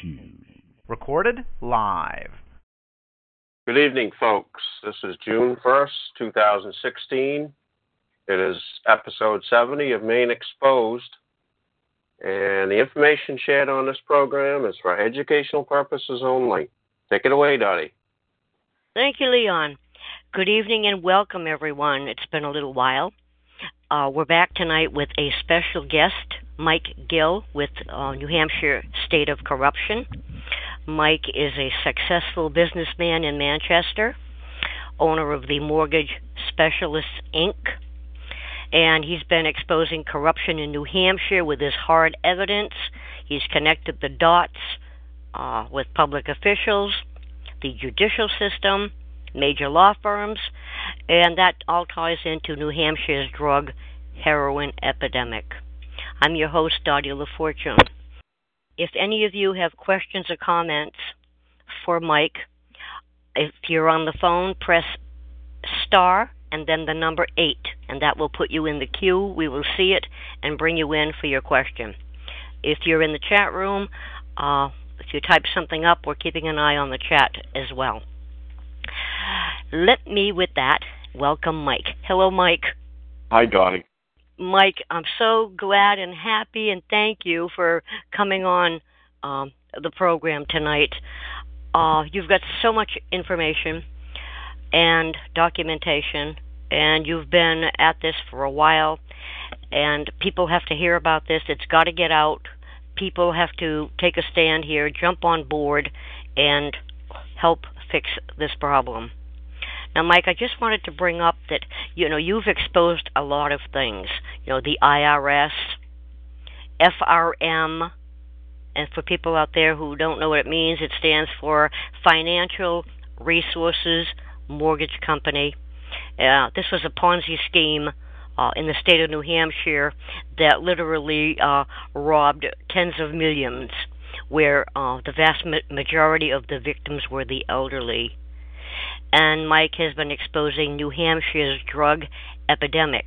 Shoes. Recorded live. Good evening, folks. This is June 1st, 2016. It is episode 70 of Maine Exposed. And the information shared on this program is for educational purposes only. Take it away, Dottie. Thank you, Leon. Good evening and welcome, everyone. It's been a little while. Uh, we're back tonight with a special guest, Mike Gill with uh, New Hampshire State of Corruption. Mike is a successful businessman in Manchester, owner of the Mortgage Specialists Inc., and he's been exposing corruption in New Hampshire with his hard evidence. He's connected the dots uh, with public officials, the judicial system, major law firms, and that all ties into New Hampshire's drug heroin epidemic. I'm your host, Dottie LaFortune. If any of you have questions or comments for Mike, if you're on the phone, press star and then the number 8, and that will put you in the queue. We will see it and bring you in for your question. If you're in the chat room, uh, if you type something up, we're keeping an eye on the chat as well. Let me, with that, welcome Mike. Hello, Mike. Hi, Dottie. Mike, I'm so glad and happy, and thank you for coming on um, the program tonight. Uh, you've got so much information and documentation, and you've been at this for a while, and people have to hear about this. It's got to get out. People have to take a stand here, jump on board, and help fix this problem. Now, Mike, I just wanted to bring up that you know you've exposed a lot of things. You know, the IRS, FRM, and for people out there who don't know what it means, it stands for Financial Resources Mortgage Company. Uh, this was a Ponzi scheme uh, in the state of New Hampshire that literally uh, robbed tens of millions, where uh, the vast ma- majority of the victims were the elderly and Mike has been exposing New Hampshire's drug epidemic.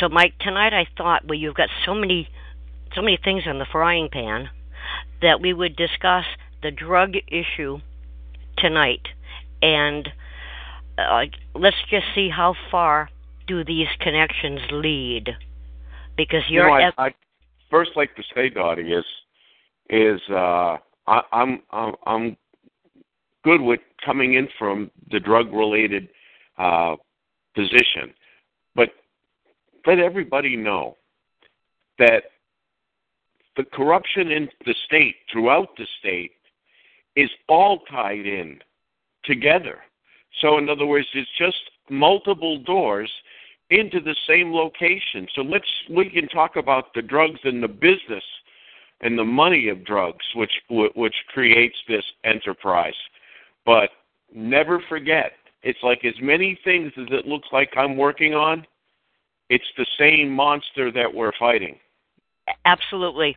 So, Mike, tonight I thought, well, you've got so many, so many things in the frying pan, that we would discuss the drug issue tonight, and uh, let's just see how far do these connections lead, because you're. You know, I, I first like to say, Dottie, is is uh, I, I'm I'm I'm good with coming in from the drug related uh, position. But let everybody know that the corruption in the state, throughout the state, is all tied in together. So, in other words, it's just multiple doors into the same location. So let's we can talk about the drugs and the business and the money of drugs, which which creates this enterprise. But never forget, it's like as many things as it looks like I'm working on, it's the same monster that we're fighting. Absolutely.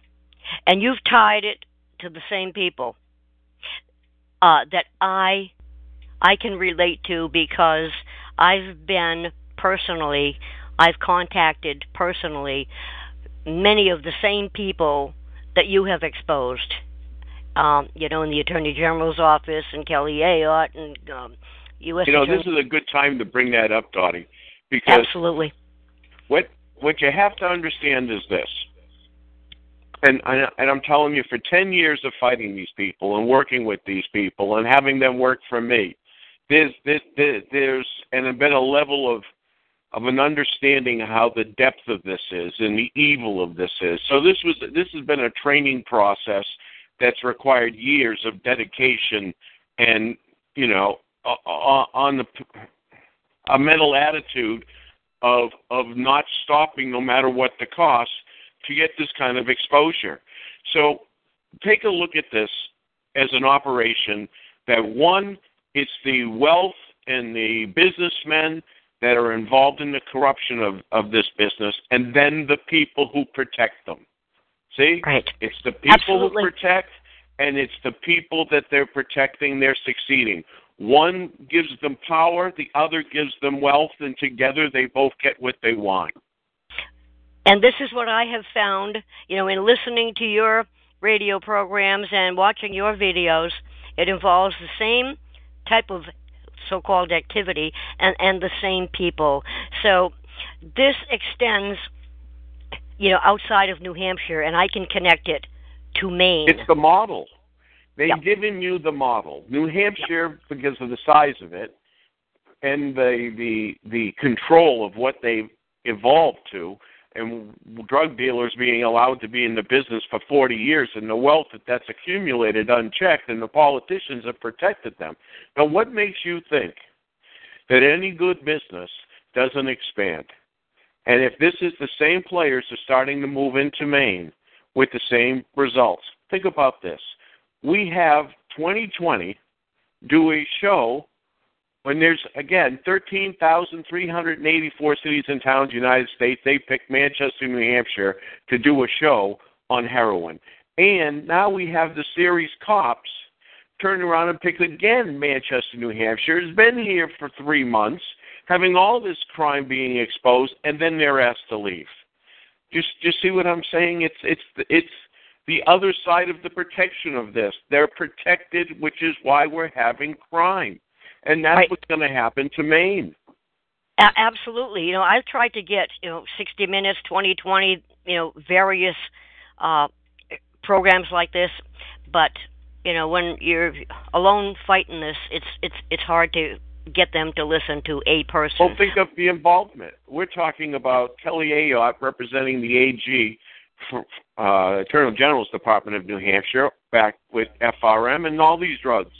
And you've tied it to the same people uh, that I I can relate to because I've been personally I've contacted personally many of the same people that you have exposed um, you know, in the Attorney General's office and Kelly Ayotte and um, U.S. You know, Attorney- this is a good time to bring that up, Dottie, because absolutely what what you have to understand is this, and I, and I'm telling you, for ten years of fighting these people and working with these people and having them work for me, there's there's there's and been a level of of an understanding of how the depth of this is and the evil of this is. So this was this has been a training process that's required years of dedication and you know on the a mental attitude of of not stopping no matter what the cost to get this kind of exposure. So take a look at this as an operation that one it's the wealth and the businessmen that are involved in the corruption of, of this business and then the people who protect them. See? Right. It's the people Absolutely. who protect, and it's the people that they're protecting, they're succeeding. One gives them power, the other gives them wealth, and together they both get what they want. And this is what I have found, you know, in listening to your radio programs and watching your videos, it involves the same type of so-called activity and and the same people. So this extends, you know, outside of New Hampshire, and I can connect it to Maine. It's the model. They've Yep. given you the model. New Hampshire, because of the size of it, and the the the control of what they've evolved to, and drug dealers being allowed to be in the business for 40 years, and the wealth that that's accumulated unchecked, and the politicians have protected them. Now, what makes you think that any good business doesn't expand? And if this is the same players are starting to move into Maine with the same results, think about this. We have 2020 do a show when there's again 13,384 cities and towns in the United States. They picked Manchester, New Hampshire to do a show on heroin. And now we have the series Cops turn around and pick again Manchester, New Hampshire. Has been here for three months, having all this crime being exposed, and then they're asked to leave. Just, just see what I'm saying? It's, it's, it's the other side of the protection of this. They're protected, which is why we're having crime, and that's Right. what's going to happen to Maine. A- absolutely. You know, I've tried to get you know 60 minutes, 2020, you know, various uh, programs like this, but you know, when you're alone fighting this, it's it's it's hard to get them to listen to a person. Well, think of the involvement. We're talking about Kelly Ayotte representing the AG, for, uh, Attorney General's Department of New Hampshire, back with FRM and all these drugs.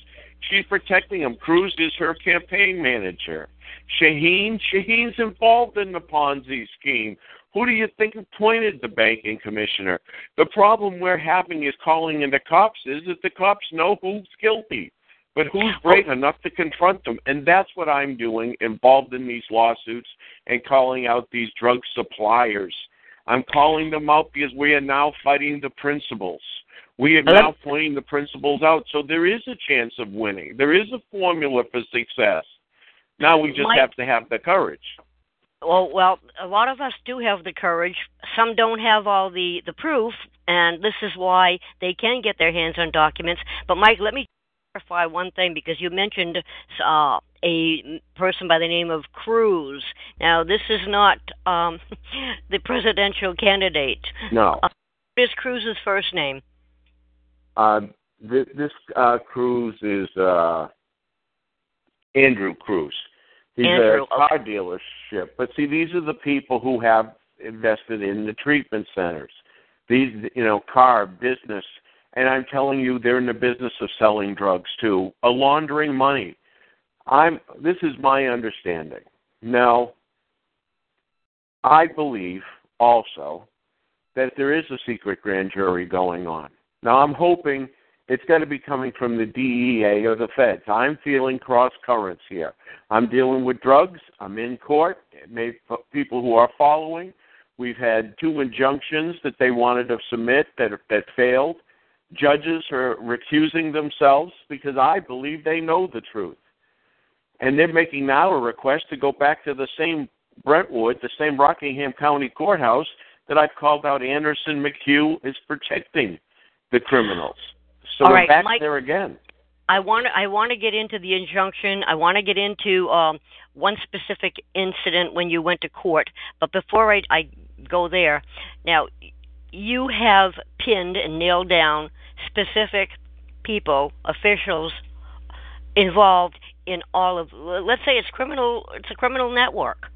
She's protecting them. Cruz is her campaign manager. Shaheen, Shaheen's involved in the Ponzi scheme. Who do you think appointed the banking commissioner? The problem we're having is calling in the cops is that the cops know who's guilty, but who's oh. brave enough to confront them? And that's what I'm doing, involved in these lawsuits and calling out these drug suppliers. I'm calling them out because we are now fighting the principles. We are Hello? now pointing the principles out. So there is a chance of winning. There is a formula for success. Now we just Mike- have to have the courage. Well, well, a lot of us do have the courage. Some don't have all the the proof, and this is why they can get their hands on documents. But Mike, let me clarify one thing because you mentioned uh, a person by the name of Cruz. Now, this is not um, the presidential candidate. No. What is Cruz's first name? Uh, th- this uh, Cruz is uh, Andrew Cruz. He's Andrew, a car dealership. But see, these are the people who have invested in the treatment centers. These, you know, car business. And I'm telling you, they're in the business of selling drugs too, uh, laundering money. I'm. This is my understanding. Now, I believe also that there is a secret grand jury going on. Now, I'm hoping it's going to be coming from the DEA or the feds. I'm feeling cross currents here. I'm dealing with drugs. I'm in court. May, people who are following. We've had two injunctions that they wanted to submit that that failed. Judges are recusing themselves because I believe they know the truth, and they're making now a request to go back to the same Brentwood, the same Rockingham County courthouse that I've called out. Anderson McHugh is protecting the criminals. So All we're right, back Mike- there again. I want to I want to get into the injunction. I want to get into um, one specific incident when you went to court. But before I, I go there, now you have pinned and nailed down specific people, officials involved in all of. Let's say it's criminal. It's a criminal network.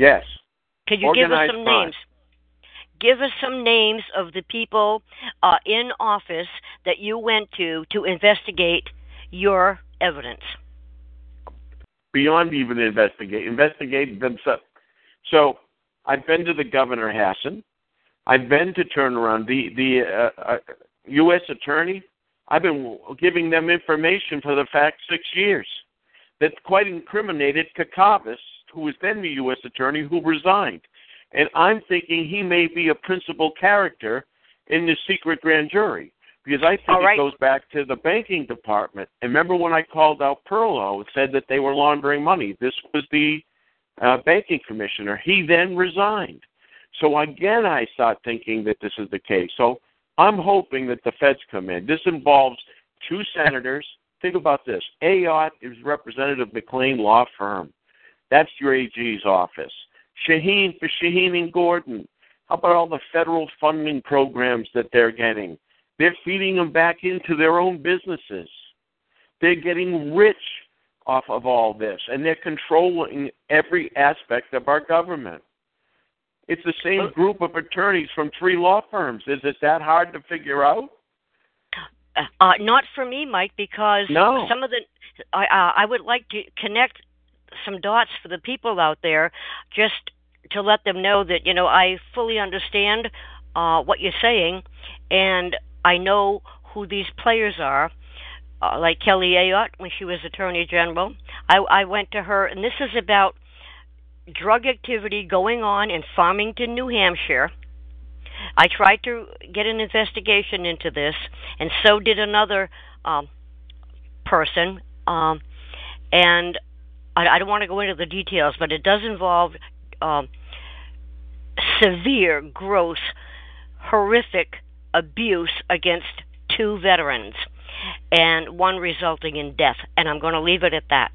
Yes. Could you give us some crime. names? Give us some names of the people uh, in office that you went to to investigate your evidence. Beyond even investigate, investigate themselves. So I've been to the governor Hassan. I've been to turnaround the the uh, uh, U.S. attorney. I've been giving them information for the fact six years that quite incriminated Kacavas, who was then the U.S. attorney, who resigned. And I'm thinking he may be a principal character in the secret grand jury because I think right. it goes back to the banking department. And remember when I called out Perlo and said that they were laundering money? This was the uh, banking commissioner. He then resigned. So again, I start thinking that this is the case. So I'm hoping that the feds come in. This involves two senators. Think about this. Ayotte is Representative McLane Law Firm. That's your AG's office. Shaheen for Shaheen and Gordon. How about all the federal funding programs that they're getting? They're feeding them back into their own businesses. They're getting rich off of all this, and they're controlling every aspect of our government. It's the same group of attorneys from three law firms. Is it that hard to figure out? Uh, not for me, Mike, because no. some of the I uh, I would like to connect some dots for the people out there, just to let them know that you know I fully understand uh, what you're saying, and I know who these players are. Uh, like Kelly Ayotte when she was Attorney General, I, I went to her, and this is about drug activity going on in Farmington, New Hampshire. I tried to get an investigation into this, and so did another um, person. Um, and I, I don't want to go into the details, but it does involve um, severe, gross, horrific abuse against two veterans, and one resulting in death. And I'm going to leave it at that.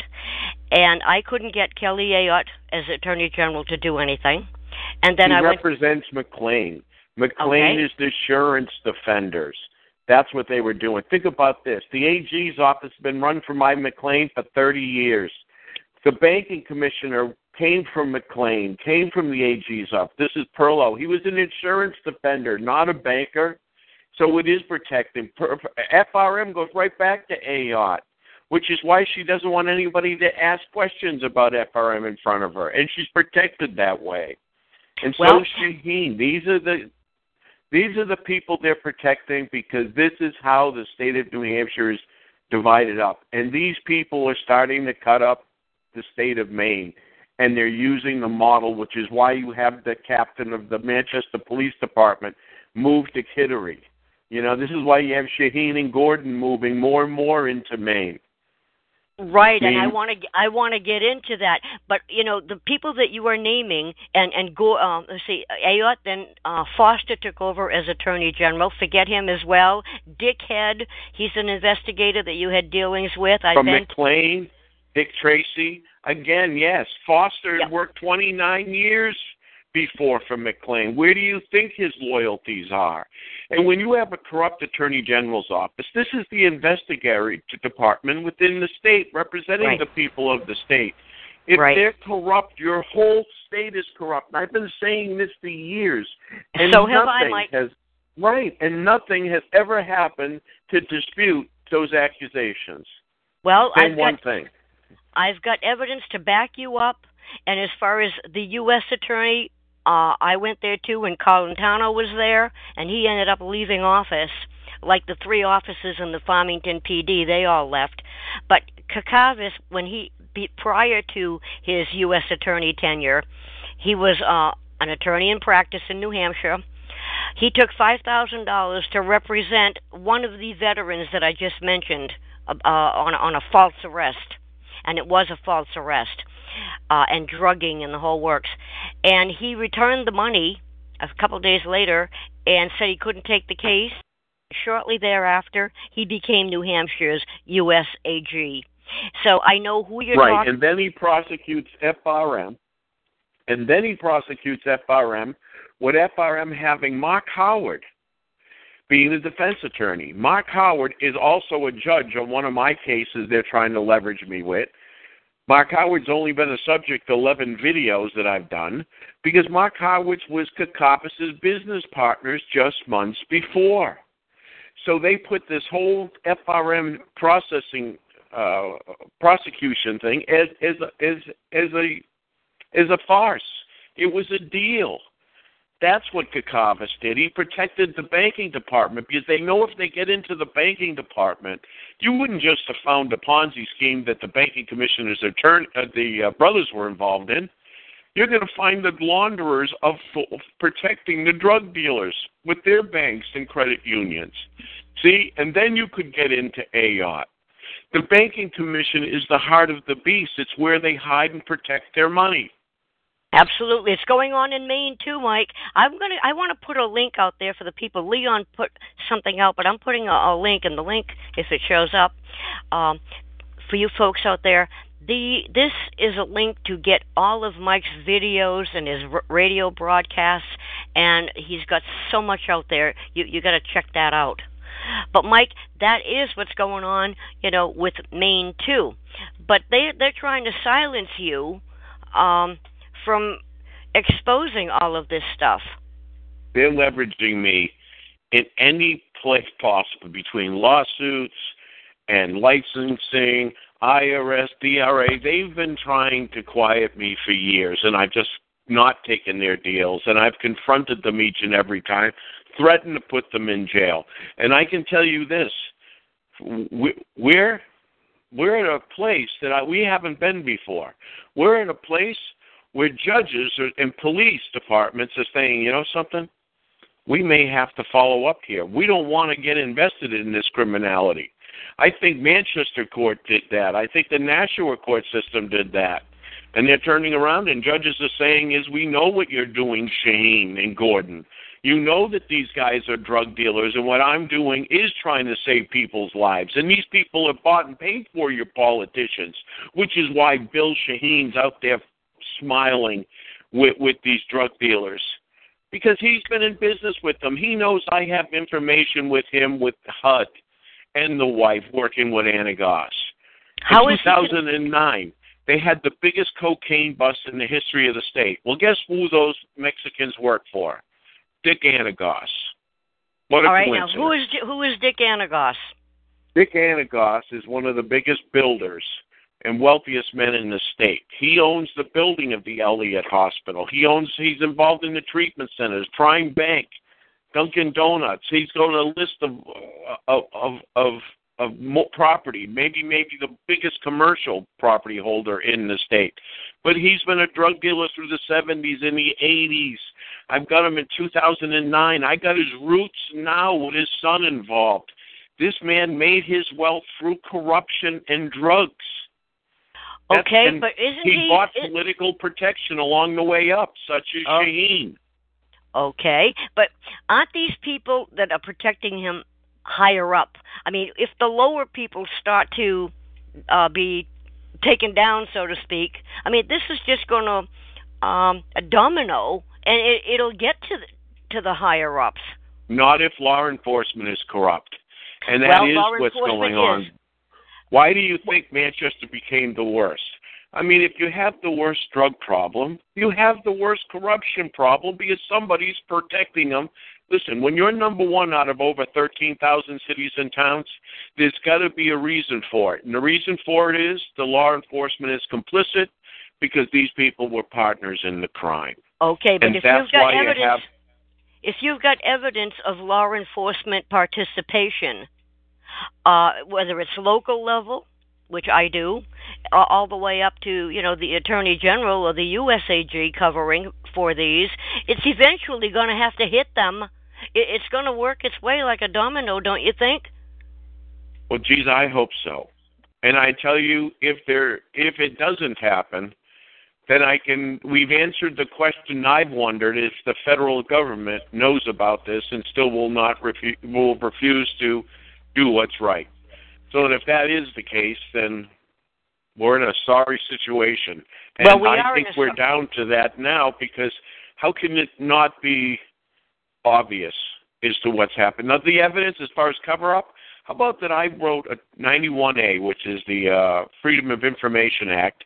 And I couldn't get Kelly Ayotte as Attorney General to do anything. And then he I represents went, McLane. McLane Okay. is the insurance defenders. That's what they were doing. Think about this. The AG's office has been run for my McLane for 30 years. The banking commissioner came from McLane, came from the AG's office. This is Perlow. He was an insurance defender, not a banker. So it is protecting. FRM goes right back to Ayotte, which is why she doesn't want anybody to ask questions about FRM in front of her. And she's protected that way. And so Well- is Shaheen. These are the these are the people they're protecting because this is how the state of New Hampshire is divided up. And these people are starting to cut up the state of Maine. And they're using the model, which is why you have the captain of the Manchester Police Department move to Kittery. You know, this is why you have Shaheen and Gordon moving more and more into Maine. Right, and I want to I want to get into that, but you know the people that you are naming, and and go um, let's see, Ayotte, then uh, Foster took over as Attorney General. Forget him as well. Dick Head, he's an investigator that you had dealings with. I From think. McLane, Dick Tracy. Again, yes. Foster Yep. worked 29 years before for McLane. Where do you think his loyalties are? And when you have a corrupt attorney general's office, this is the investigatory department within the state representing Right. the people of the state. If Right. they're corrupt, your whole state is corrupt. I've been saying this for years. And So have I, nothing Mike. has right, and nothing has ever happened to dispute those accusations. Well, I've one got thing. I've got evidence to back you up. And as far as the U.S. attorney, uh, I went there too when Colantuono was there, and he ended up leaving office. Like the three offices in the Farmington PD, they all left. But Kacavas, when he prior to his U.S. attorney tenure, he was uh, an attorney in practice in New Hampshire. He took five thousand dollars to represent one of the veterans that I just mentioned uh, uh, on on a false arrest, and it was a false arrest, uh, and drugging and the whole works. And he returned the money a couple of days later and said he couldn't take the case. Shortly thereafter, he became New Hampshire's U.S. AG. So I know who you're talking. right, talking. and then he prosecutes FRM, and then he prosecutes FRM with FRM having Mark Howard being the defense attorney. Mark Howard is also a judge on one of my cases they're trying to leverage me with. Mark Howard's only been a subject to 11 videos that I've done because Mark Howard was Kakopoulos' business partners just months before. So they put this whole FRM processing uh, prosecution thing as as as as a as a farce. It was a deal. That's what Kacavas did. He protected the banking department because they know if they get into the banking department, you wouldn't just have found a Ponzi scheme that the banking commissioners attorney, uh, the uh, brothers were involved in. You're going to find the launderers of, of protecting the drug dealers with their banks and credit unions. See, and then you could get into Ayotte. The banking commission is the heart of the beast. It's where they hide and protect their money. Absolutely, it's going on in Maine too, Mike. I'm gonna. I want to put a link out there for the people. Leon put something out, but I'm putting a, a link, and the link, if it shows up, um, for you folks out there. The this is a link to get all of Mike's videos and his r- radio broadcasts, and he's got so much out there. You you got to check that out. But Mike, that is what's going on, you know, with Maine too. But they they're trying to silence you. Um, from exposing all of this stuff? They're leveraging me in any place possible between lawsuits and licensing, IRS, DRA. They've been trying to quiet me for years, and I've just not taken their deals, and I've confronted them each and every time, threatened to put them in jail. And I can tell you this: we're we're at a place that I, we haven't been before. We're at a place where judges and police departments are saying, you know something, we may have to follow up here. We don't want to get invested in this criminality. I think Manchester court did that. I think the Nashua court system did that. And they're turning around and judges are saying is we know what you're doing, Shaheen and Gordon. You know that these guys are drug dealers, and what I'm doing is trying to save people's lives. And these people are bought and paid for your politicians, which is why Bill Shaheen's out there smiling with with these drug dealers because he's been in business with them. He knows I have information with him with HUD and the wife working with Anagnost. How in 2009, they had the biggest cocaine bust in the history of the state. Well, guess who those Mexicans work for? Dick Anagnost. What a All right, coincidence. now who is who is Dick Anagnost? Dick Anagnost is one of the biggest builders and wealthiest men in the state. He owns the building of the Elliott Hospital. He owns he's involved in the treatment centers, Prime Bank, Dunkin' Donuts. He's got a list of of of of, of property, maybe maybe the biggest commercial property holder in the state. But he's been a drug dealer through the 70s and the 80s. I've got him in 2009. I got his roots now with his son involved. This man made his wealth through corruption and drugs. Okay, but isn't he, he bought it, political protection along the way up, such as oh. Shaheen. Okay, but aren't these people that are protecting him higher up? I mean, if the lower people start to uh, be taken down, so to speak, I mean, this is just going to um, a domino, and it, it'll get to the, to the higher ups. Not if law enforcement is corrupt, and that well, is what's going on. Is. Why do you think Manchester became the worst? I mean, if you have the worst drug problem, you have the worst corruption problem because somebody's protecting them. Listen, when you're number one out of over 13,000 cities and towns, there's got to be a reason for it. And the reason for it is the law enforcement is complicit because these people were partners in the crime. Okay, but and if that's you've got why evidence, you have if you've got evidence of law enforcement participation, uh, whether it's local level, which I do, all the way up to you know the Attorney General or the USAG covering for these, it's eventually going to have to hit them. It's going to work its way like a domino, don't you think? Well, geez, I hope so. And I tell you, if there, if it doesn't happen, then I can. We've answered the question I've wondered: if the federal government knows about this and still will not refu- will refuse to do what's right. So that if that is the case, then we're in a sorry situation. And well, we I think we're down to that now because how can it not be obvious as to what's happened? Now, the evidence as far as cover up, how about that I wrote a 91A, which is the uh, Freedom of Information Act,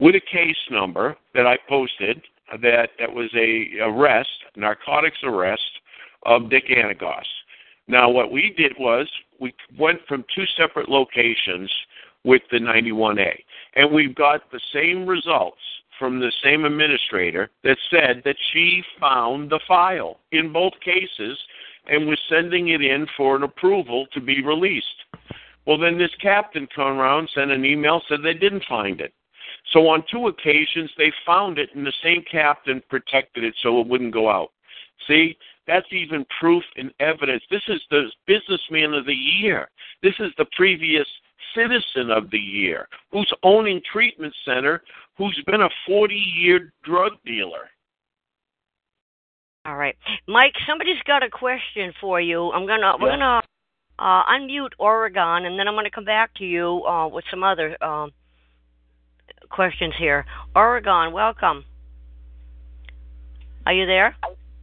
with a case number that I posted that, that was a arrest, narcotics arrest of Dick Anagnost. Now, what we did was we went from two separate locations with the 91A, and we've got the same results from the same administrator that said that she found the file in both cases and was sending it in for an approval to be released. Well, then this captain turned around, sent an email, said they didn't find it. So on two occasions they found it, and the same captain protected it so it wouldn't go out. See, that's even proof and evidence. This is the businessman of the year. This is the previous citizen of the year who's owning treatment center who's been a 40 year drug dealer. All right, Mike. Somebody's got a question for you. I'm gonna we're gonna uh, unmute Oregon, and then I'm gonna come back to you uh, with some other uh, questions here. Oregon, welcome. Are you there?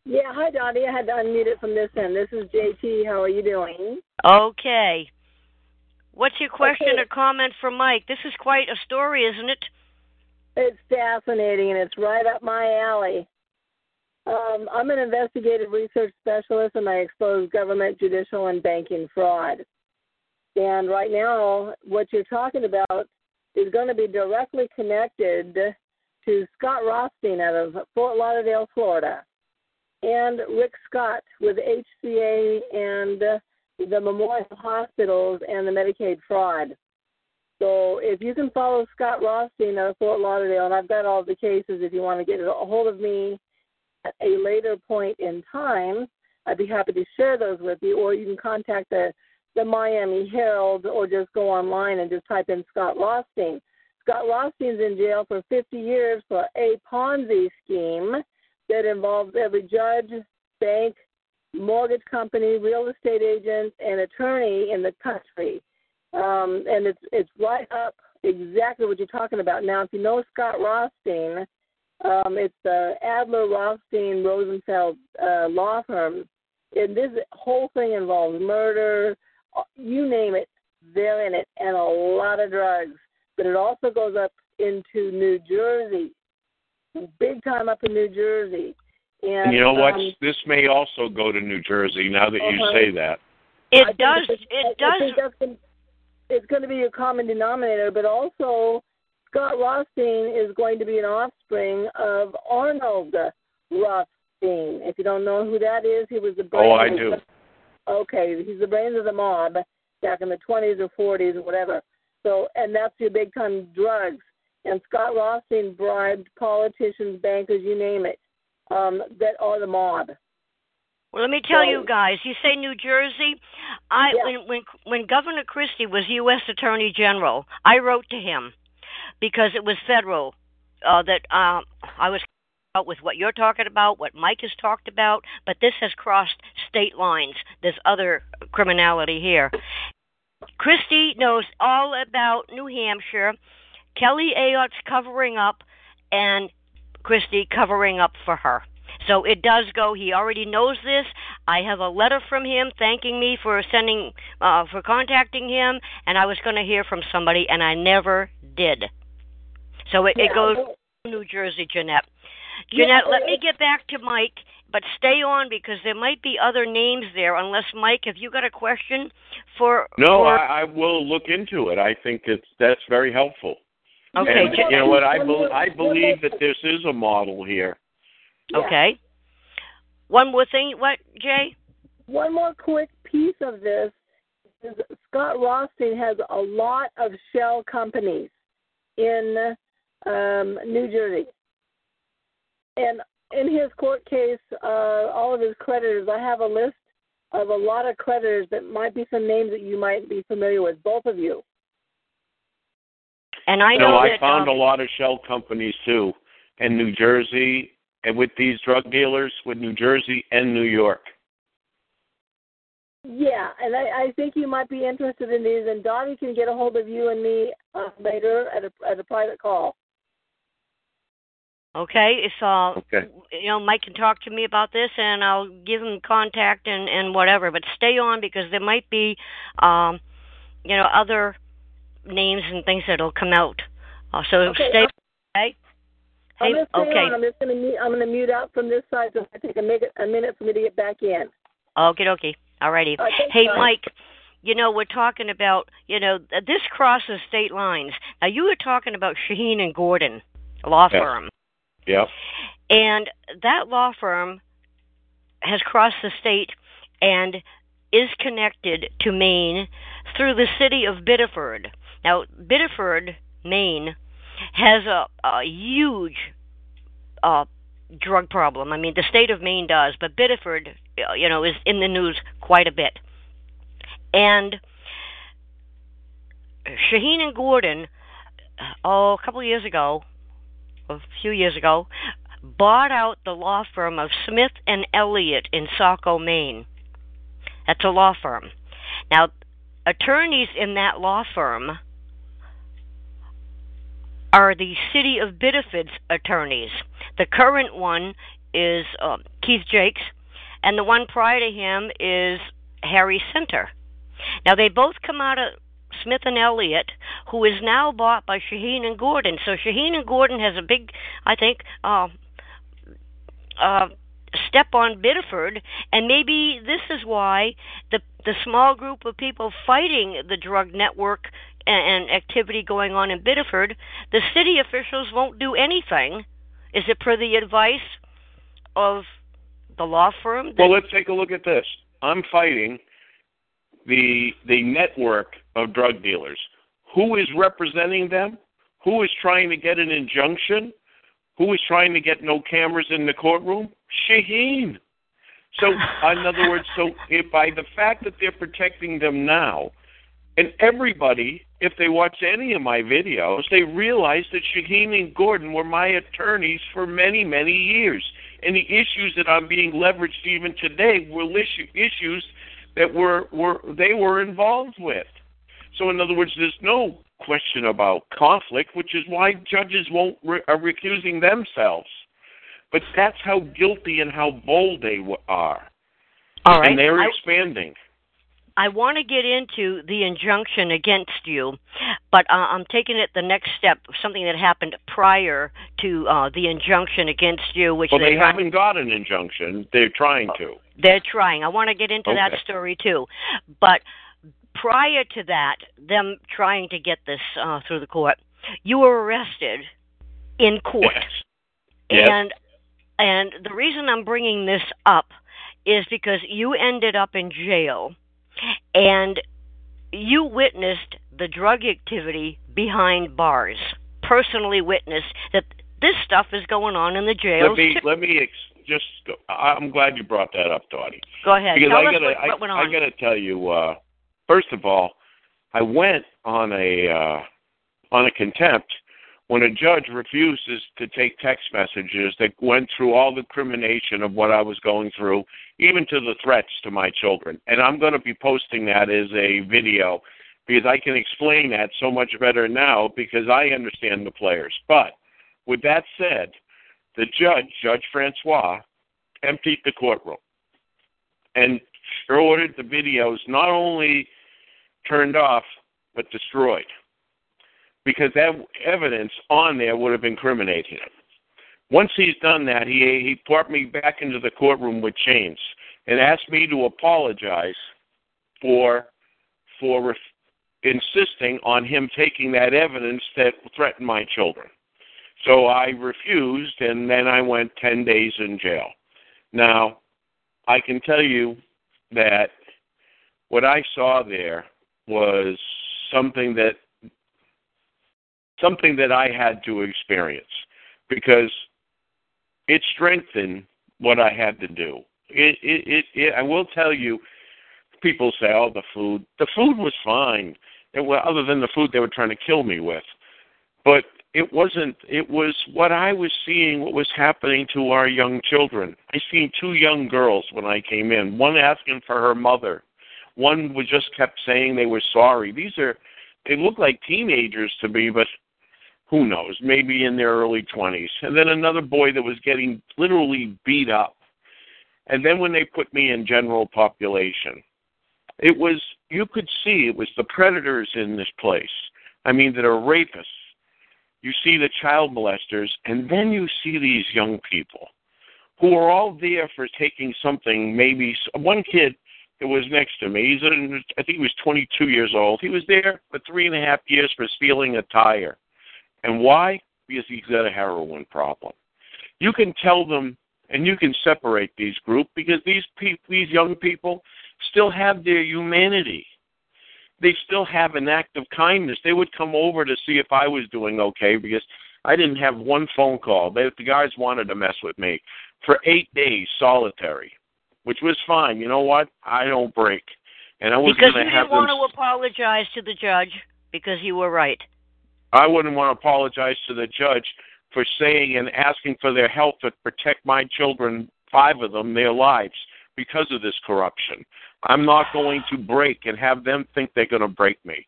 Yeah, hi Dottie. I had to unmute it from this end. This is JT. How are you doing? Okay. What's your question Okay. or comment for Mike? This is quite a story, isn't it? It's fascinating and it's right up my alley. Um, I'm an investigative research specialist and I expose government, judicial, and banking fraud. And right now, what you're talking about is going to be directly connected to Scott Rothstein out of Fort Lauderdale, Florida, and Rick Scott with HCA and the Memorial Hospitals and the Medicaid fraud. So if you can follow Scott Rothstein out of Fort Lauderdale, and I've got all the cases if you want to get a hold of me at a later point in time, I'd be happy to share those with you, or you can contact the, the Miami Herald or just go online and just type in Scott Rothstein. Scott Rothstein's in jail for 50 years for a Ponzi scheme that involves every judge, bank, mortgage company, real estate agent, and attorney in the country. Um, and it's it's right up exactly what you're talking about. Now, if you know Scott Rothstein, um, it's the Adler Rothstein Rosenfeld uh, law firm. And this whole thing involves murder, you name it, they're in it, and a lot of drugs. But it also goes up into New Jersey, big time up in New Jersey. And, And you know what? Um, this may also go to New Jersey now that you Uh-huh. say that. It think does. it's- It I does. think that's gonna, it's going to be a common denominator, but also Scott Rothstein is going to be an offspring of Arnold Rothstein. If you don't know who that is, he was the brains Oh, I do. the- okay, he's the brains of the mob back in the 20s or 40s or whatever. So, and that's your big time drugs. And Scott Rothstein bribed politicians, bankers, you name it, um, that are the mob. Well, let me tell So- you guys. You say New Jersey. I Yeah. when when when Governor Christie was U.S. Attorney General, I wrote to him because it was federal uh, that um, I was out with what you're talking about, what Mike has talked about, but this has crossed state lines. There's other criminality here. Christie knows all about New Hampshire. Kelly Ayotte's covering up, and Christie covering up for her. So it does go. He already knows this. I have a letter from him thanking me for sending, uh, for contacting him, and I was going to hear from somebody, and I never did. So it, it goes to New Jersey, Jeanette. Yeah, let me get back to Mike, but stay on because there might be other names there. Unless Mike, have you got a question for? No, for, I, I will look into it. I think it's that's very helpful. Okay, and you know what? I One I believe that this is a model here. Okay. One more thing. What, Jay? One more quick piece of this is Scott Rothstein has a lot of shell companies in um, New Jersey. And in his court case, uh, all of his creditors, I have a list of a lot of creditors that might be some names that you might be familiar with, both of you. And I know know, I that. found um, a lot of shell companies too in New Jersey and with these drug dealers with New Jersey and New York. Yeah, and I, I think you might be interested in these, and Donnie can get a hold of you and me uh, later at a, at a private call. Okay, so Okay. you know Mike can talk to me about this, and I'll give him contact and and whatever. But stay on because there might be, um, you know, other names and things that'll come out. Uh, so Okay, stay. I'm- I'm Hey, gonna stay okay. on. I'm just gonna mute. I'm gonna mute out from this side so I take a minute, a minute for me to get back in. Okie dokie. Alrighty. All right, thanks, Hey, Don. Mike. You know, we're talking about, you know, this crosses state lines. Now, you were talking about Shaheen and Gordon law Yes. firm. Yeah. And that law firm has crossed the state and is connected to Maine through the city of Biddeford. Now, Biddeford, Maine, has a, a huge uh, drug problem. I mean, the state of Maine does, but Biddeford, uh, you know, is in the news quite a bit. And Shaheen and Gordon, oh, a couple of years ago, a few years ago, bought out the law firm of Smith and Elliott in Saco, Maine. That's a law firm. Now, attorneys in that law firm are the city of Biddeford's attorneys. The current one is uh, Keith Jacques, and the one prior to him is Harry Center. Now they both come out of Smith and Elliott, who is now bought by Shaheen and Gordon. So Shaheen and Gordon has a big, I think, uh, uh, step on Biddeford, and maybe this is why the the small group of people fighting the drug network and, activity going on in Biddeford, the city officials won't do anything. Is it per the advice of the law firm? Well, let's take a look at this. I'm fighting the the network of drug dealers. Who is representing them? Who is trying to get an injunction? Who is trying to get no cameras in the courtroom? Shaheen. So, in other words, so if by the fact that they're protecting them now, and everybody, if they watch any of my videos, they realize that Shaheen and Gordon were my attorneys for many, many years. And the issues that I'm being leveraged even today were issues that were, were they were involved with. So, in other words, there's no question about conflict, which is why judges won't re- are recusing themselves. But that's how guilty and how bold they are. All right. And they're expanding. I want to get into the injunction against you, but uh, I'm taking it the next step, something that happened prior to uh, the injunction against you, which well, they trying- haven't got an injunction. They're trying to. They're trying. I want to get into Okay. that story too, but prior to that, them trying to get this uh, through the court, you were arrested in court, Yes. Yes. and and the reason I'm bringing this up is because you ended up in jail, and you witnessed the drug activity behind bars. Personally witnessed that this stuff is going on in the jails. Let me too. let me ex- just. Go, I- I'm glad you brought that up, Dottie. Go ahead. Because Tell I gotta, what, what went I, on. I gotta tell you. Uh, first of all, I went on a uh, on a contempt when a judge refuses to take text messages that went through all the crimination of what I was going through, even to the threats to my children. And I'm going to be posting that as a video because I can explain that so much better now because I understand the players. But with that said, the judge, Judge Francois, emptied the courtroom and ordered the videos not only turned off but destroyed because that evidence on there would have incriminated him. Once he's done that, he he brought me back into the courtroom with chains and asked me to apologize for for ref- insisting on him taking that evidence that threatened my children. So I refused, and then I went 10 days in jail. Now, I can tell you that what I saw there was something that something that I had to experience because it strengthened what I had to do. It, it, it, it I will tell you, people say, "Oh, the food." The food was fine. It, well, other than the food they were trying to kill me with, but it wasn't. It was what I was seeing. What was happening to our young children. I seen two young girls when I came in. One asking for her mother. One was just kept saying they were sorry. These are. They look like teenagers to me, but who knows? Maybe in their early twenties. And then another boy that was getting literally beat up. And then when they put me in general population, it was you could see it was the predators in this place. I mean, that are rapists. You see the child molesters, and then you see these young people who are all there for taking something. Maybe one kid that was next to me, he's in, I think he was 22 years old. He was there for three and a half years for stealing a tire. And why? Because he's got a heroin problem. You can tell them and you can separate these groups because these pe- these young people still have their humanity. They still have an act of kindness. They would come over to see if I was doing okay because I didn't have one phone call. They, the guys wanted to mess with me for eight days solitary, which was fine. You know what? I don't break, and I was because going you to have didn't them. want to apologize to the judge because you were right. I wouldn't want to apologize to the judge for saying and asking for their help to protect my children, five of them, their lives because of this corruption. I'm not going to break and have them think they're going to break me.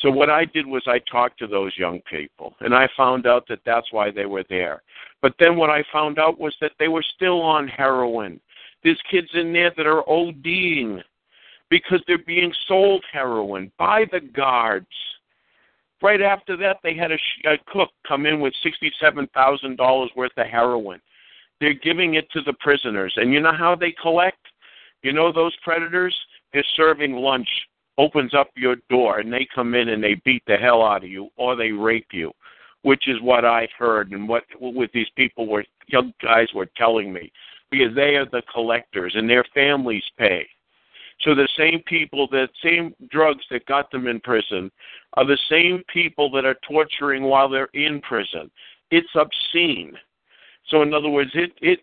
So what I did was I talked to those young people, and I found out that that's why they were there. But then what I found out was that they were still on heroin. There's kids in there that are ODing because they're being sold heroin by the guards. Right after that, they had a, sh- a cook come in with sixty-seven thousand dollars worth of heroin. They're giving it to the prisoners, and you know how they collect? You know those predators? They're serving lunch opens up your door and they come in and they beat the hell out of you or they rape you, which is what I've heard and what what these people were young guys were telling me because they are the collectors and their families pay. So the same people, the same drugs that got them in prison, are the same people that are torturing while they're in prison. It's obscene. So in other words, it it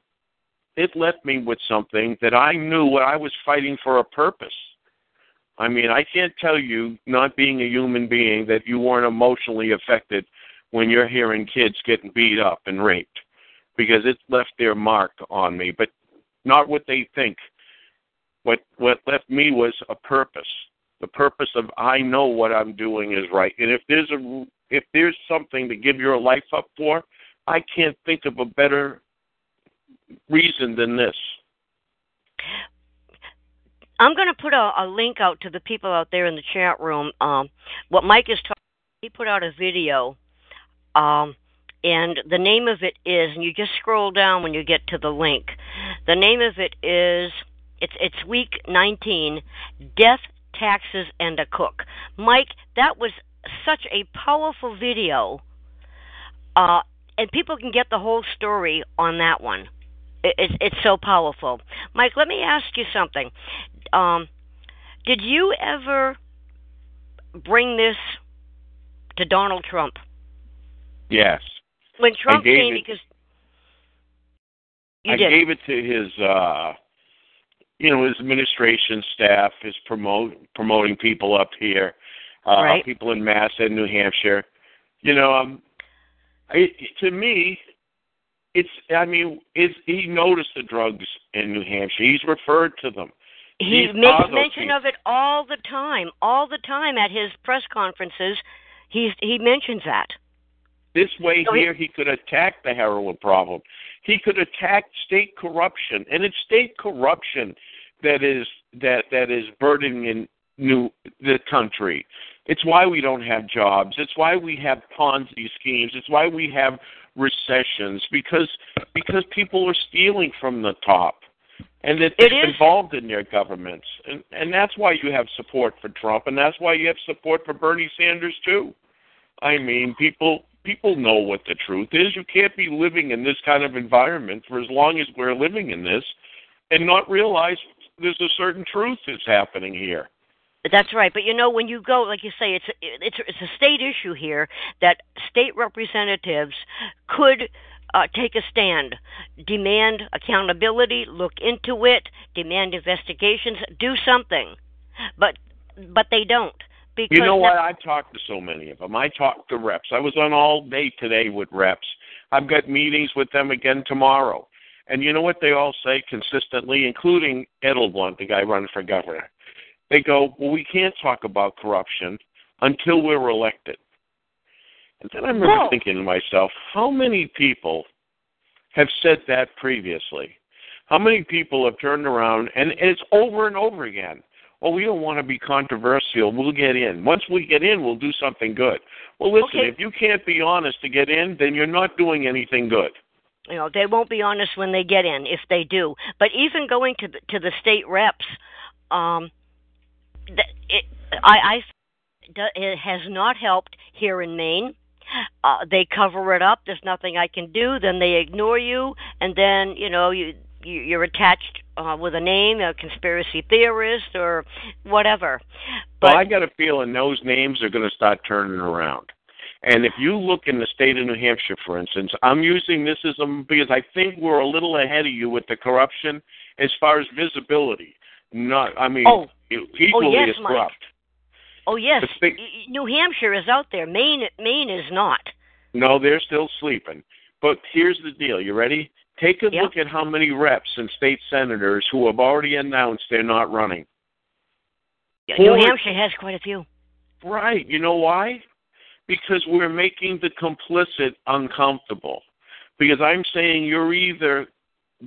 it left me with something that I knew what I was fighting for a purpose. I mean, I can't tell you, not being a human being, that you weren't emotionally affected when you're hearing kids getting beat up and raped, because it's left their mark on me. But not what they think. What what left me was a purpose. The purpose of I know what I'm doing is right, and if there's a if there's something to give your life up for, I can't think of a better reason than this. I'm going to put a, a link out to the people out there in the chat room. Um, what Mike is talking, he put out a video, um, and the name of it is, and you just scroll down when you get to the link. The name of it is, it's it's week 19, death, taxes, and a cook. Mike, that was such a powerful video, uh, and people can get the whole story on that one. It's it's so powerful. Mike, let me ask you something um, did you ever bring this to Donald Trump? Yes. When Trump came, it, because you I did. gave it to his, uh, you know, his administration staff, is promote promoting people up here, uh, right. people in Mass and New Hampshire. You know, um, I, to me, it's. I mean, it's, he noticed the drugs in New Hampshire. He's referred to them. He makes mention of it all the time, all the time at his press conferences. He's he mentions that. This way so here, he, he could attack the heroin problem. He could attack state corruption, and it's state corruption that is that that is burdening new the country. It's why we don't have jobs. It's why we have Ponzi schemes. It's why we have recessions because because people are stealing from the top and that they're involved in their governments. And and that's why you have support for Trump and that's why you have support for Bernie Sanders too. I mean, people people know what the truth is. You can't be living in this kind of environment for as long as we're living in this and not realize there's a certain truth that's happening here. That's right, but you know when you go, like you say, it's it's it's a state issue here that state representatives could uh, take a stand, demand accountability, look into it, demand investigations, do something. But but they don't. Because you know what? I talked to so many of them. I talked to reps. I was on all day today with reps. I've got meetings with them again tomorrow. And you know what they all say consistently, including Edelblut, the guy running for governor? They go, well, we can't talk about corruption until we're elected. And then I remember Whoa. thinking to myself, how many people have said that previously? How many people have turned around and, and it's over and over again? Well, we don't want to be controversial. We'll get in. Once we get in, we'll do something good. Well, listen, Okay. if you can't be honest to get in, then you're not doing anything good. You know they won't be honest when they get in if they do. But even going to the, to the state reps, um, it, I, I it has not helped here in Maine. Uh, they cover it up. There's nothing I can do. Then they ignore you, and then you know you, you you're attached uh, with a name, a conspiracy theorist or whatever. But well, I got a feeling those names are going to start turning around. And if you look in the state of New Hampshire, for instance, I'm using this as a, because I think we're a little ahead of you with the corruption as far as visibility. Not, I mean, Oh. oh equally yes, as Mike. corrupt. oh yes, the thing- Y- y- New Hampshire is out there. Maine Maine is not. No, they're still sleeping. But here's the deal. You ready? Take a Yep. look at how many reps and state senators who have already announced they're not running. New Hampshire has quite a few. Right. You know why? Because we're making the complicit uncomfortable. Because I'm saying you're either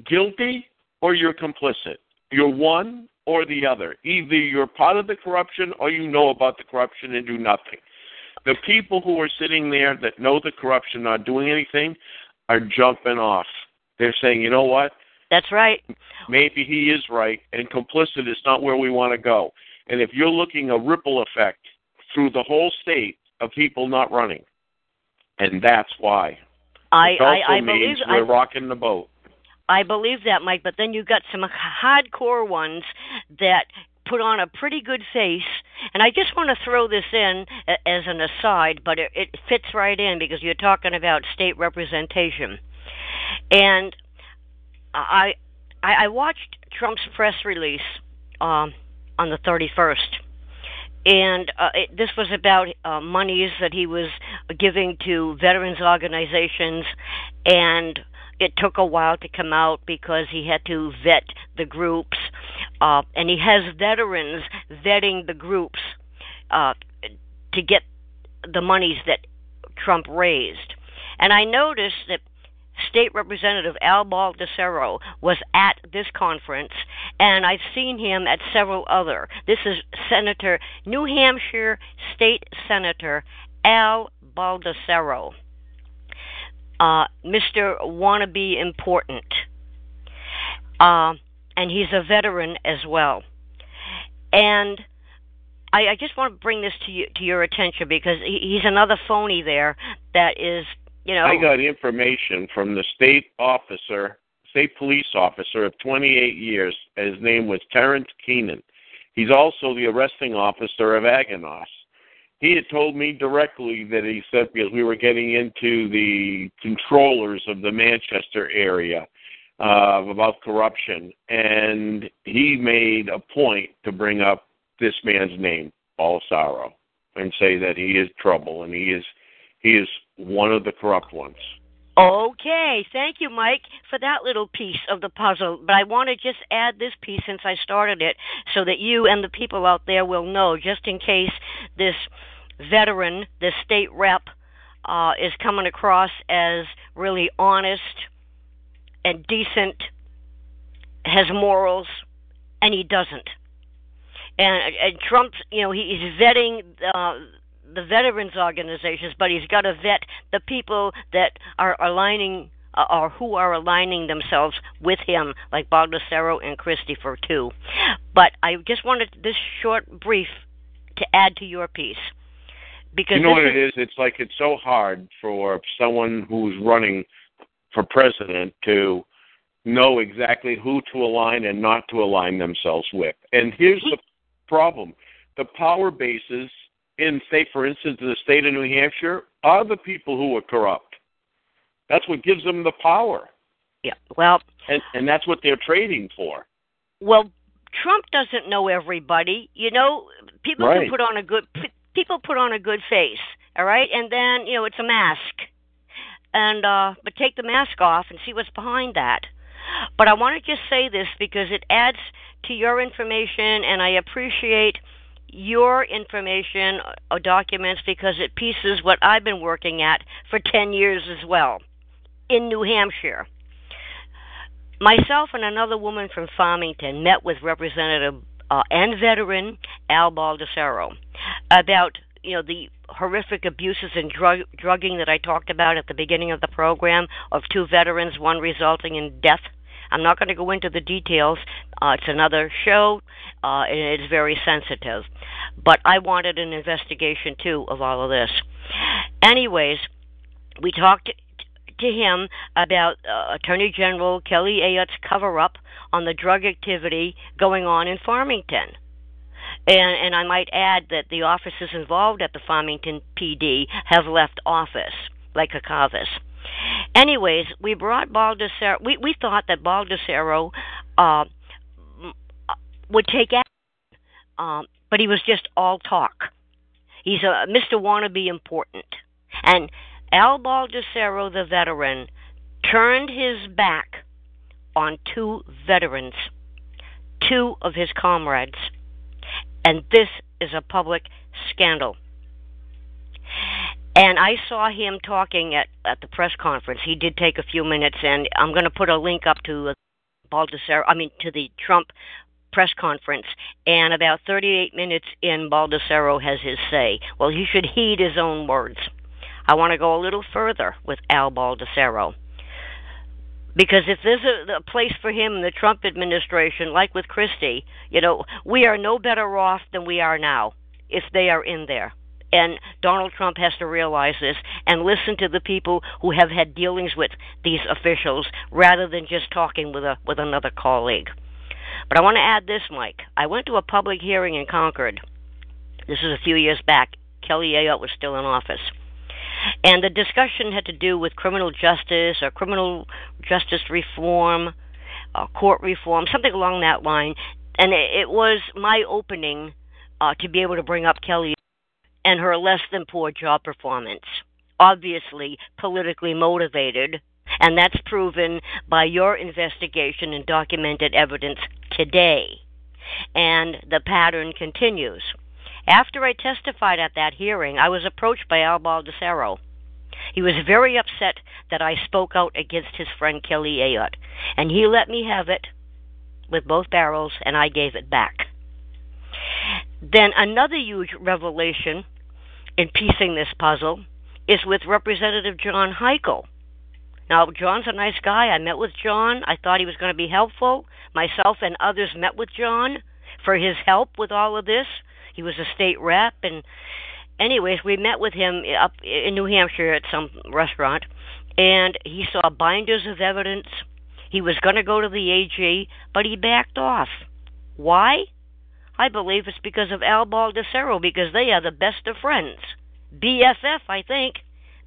guilty or you're complicit. You're one or the other. Either you're part of the corruption or you know about the corruption and do nothing. The people who are sitting there that know the corruption not doing anything are jumping off. They're saying, you know what? That's right. maybe he is right, and complicit is not where we want to go. And if you're looking a ripple effect through the whole state of people not running, and that's why. I also I, I means believe, we're rocking the boat. I believe that, Mike. But then you've got some hardcore ones that put on a pretty good face, and I just want to throw this in as an aside, but it, it fits right in because you're talking about state representation, and I I, I watched Trump's press release um, on the 31st. And uh, it, this was about uh, monies that he was giving to veterans organizations, and it took a while to come out because he had to vet the groups, uh, and he has veterans vetting the groups uh, to get the monies that Trump raised. And I noticed that State Representative Al Baldasaro was at this conference, and I've seen him at several other. This is Senator, New Hampshire State Senator Al Baldasaro uh, Mr. Wannabe Important. Uh, and he's a veteran as well. And I, I just want to bring this to you to your attention because he, he's another phony there that is, you know. I got information from the state officer, state police officer of 28 years. His name was Terrence Keenan. He's also the arresting officer of Anagnost. He had told me directly that he said because we were getting into the controllers of the Manchester area uh, about corruption, and he made a point to bring up this man's name, Paul Sorrow, and say that he is trouble and he is he is one of the corrupt ones. Okay, thank you, Mike, for that little piece of the puzzle. But I want to just add this piece since I started it so that you and the people out there will know, just in case this veteran, this state rep, uh, is coming across as really honest and decent, has morals, and he doesn't. And, and Trump, you know, he's vetting uh, the veterans organizations, but he's got to vet the people that are aligning uh, or who are aligning themselves with him, like Baldasaro and Christopher too. But I just wanted this short brief to add to your piece because you know what it is? It's like it's so hard for someone who's running for president to know exactly who to align and not to align themselves with. And here's the problem: the power bases in, say, for instance, in the state of New Hampshire are the people who are corrupt. That's what gives them the power, yeah. Well, and and that's what they're trading for. well, Trump doesn't know everybody. You know, people Right. can put on a good people put on a good face, all right, and then you know it's a mask. And uh, but take the mask off and see what's behind that. But I want to just say this because it adds to your information, and I appreciate your information or documents because it pieces what I've been working at for 10 years as well in New Hampshire. Myself and another woman from Farmington met with Representative uh, and veteran Al Baldasaro about you know the horrific abuses and drug drugging that I talked about at the beginning of the program of two veterans, one resulting in death. I'm not going to go into the details. Uh, it's another show, uh, and it's very sensitive. But I wanted an investigation too of all of this. Anyways, we talked to him about uh, Attorney General Kelly Ayotte's cover up on the drug activity going on in Farmington. And, and I might add that the officers involved at the Farmington PD have left office, like Kacavas. Anyways, we brought Baldasaro. We, we thought that Baldasaro uh, would take action, um, but he was just all talk. He's a Mr. Wannabe important. And Al Baldasaro, the veteran, turned his back on two veterans, two of his comrades. And this is a public scandal. And I saw him talking at, at the press conference. He did take a few minutes, and I'm going to put a link up to uh, Baldasaro, I mean, to the Trump press conference. And about 38 minutes in, Baldasaro has his say. Well, he should heed his own words. I want to go a little further with Al Baldasaro. Because if there's a, a place for him in the Trump administration, like with Christie, you know, we are no better off than we are now if they are in there. And Donald Trump has to realize this and listen to the people who have had dealings with these officials rather than just talking with a with another colleague. But I want to add this, Mike. I went to a public hearing in Concord. This is a few years back. Kelly Ayotte was still in office. And the discussion had to do with criminal justice or criminal justice reform, uh, court reform, something along that line. And it, it was my opening uh, to be able to bring up Kelly and her less than poor job performance. Obviously, politically motivated, and that's proven by your investigation and documented evidence today. And the pattern continues. After I testified at that hearing, I was approached by Al Baldasaro. He was very upset that I spoke out against his friend Kelly Ayotte, and he let me have it with both barrels, and I gave it back. Then another huge revelation in piecing this puzzle is with Representative John Heichel. Now, John's a nice guy. I met with John. I thought he was going to be helpful. Myself and others met with John for his help with all of this. He was a state rep, and anyways, we met with him up in New Hampshire at some restaurant, and he saw binders of evidence. He was going to go to the AG, but he backed off. Why? I believe it's because of Al Baldasaro, because they are the best of friends. BFF, I think.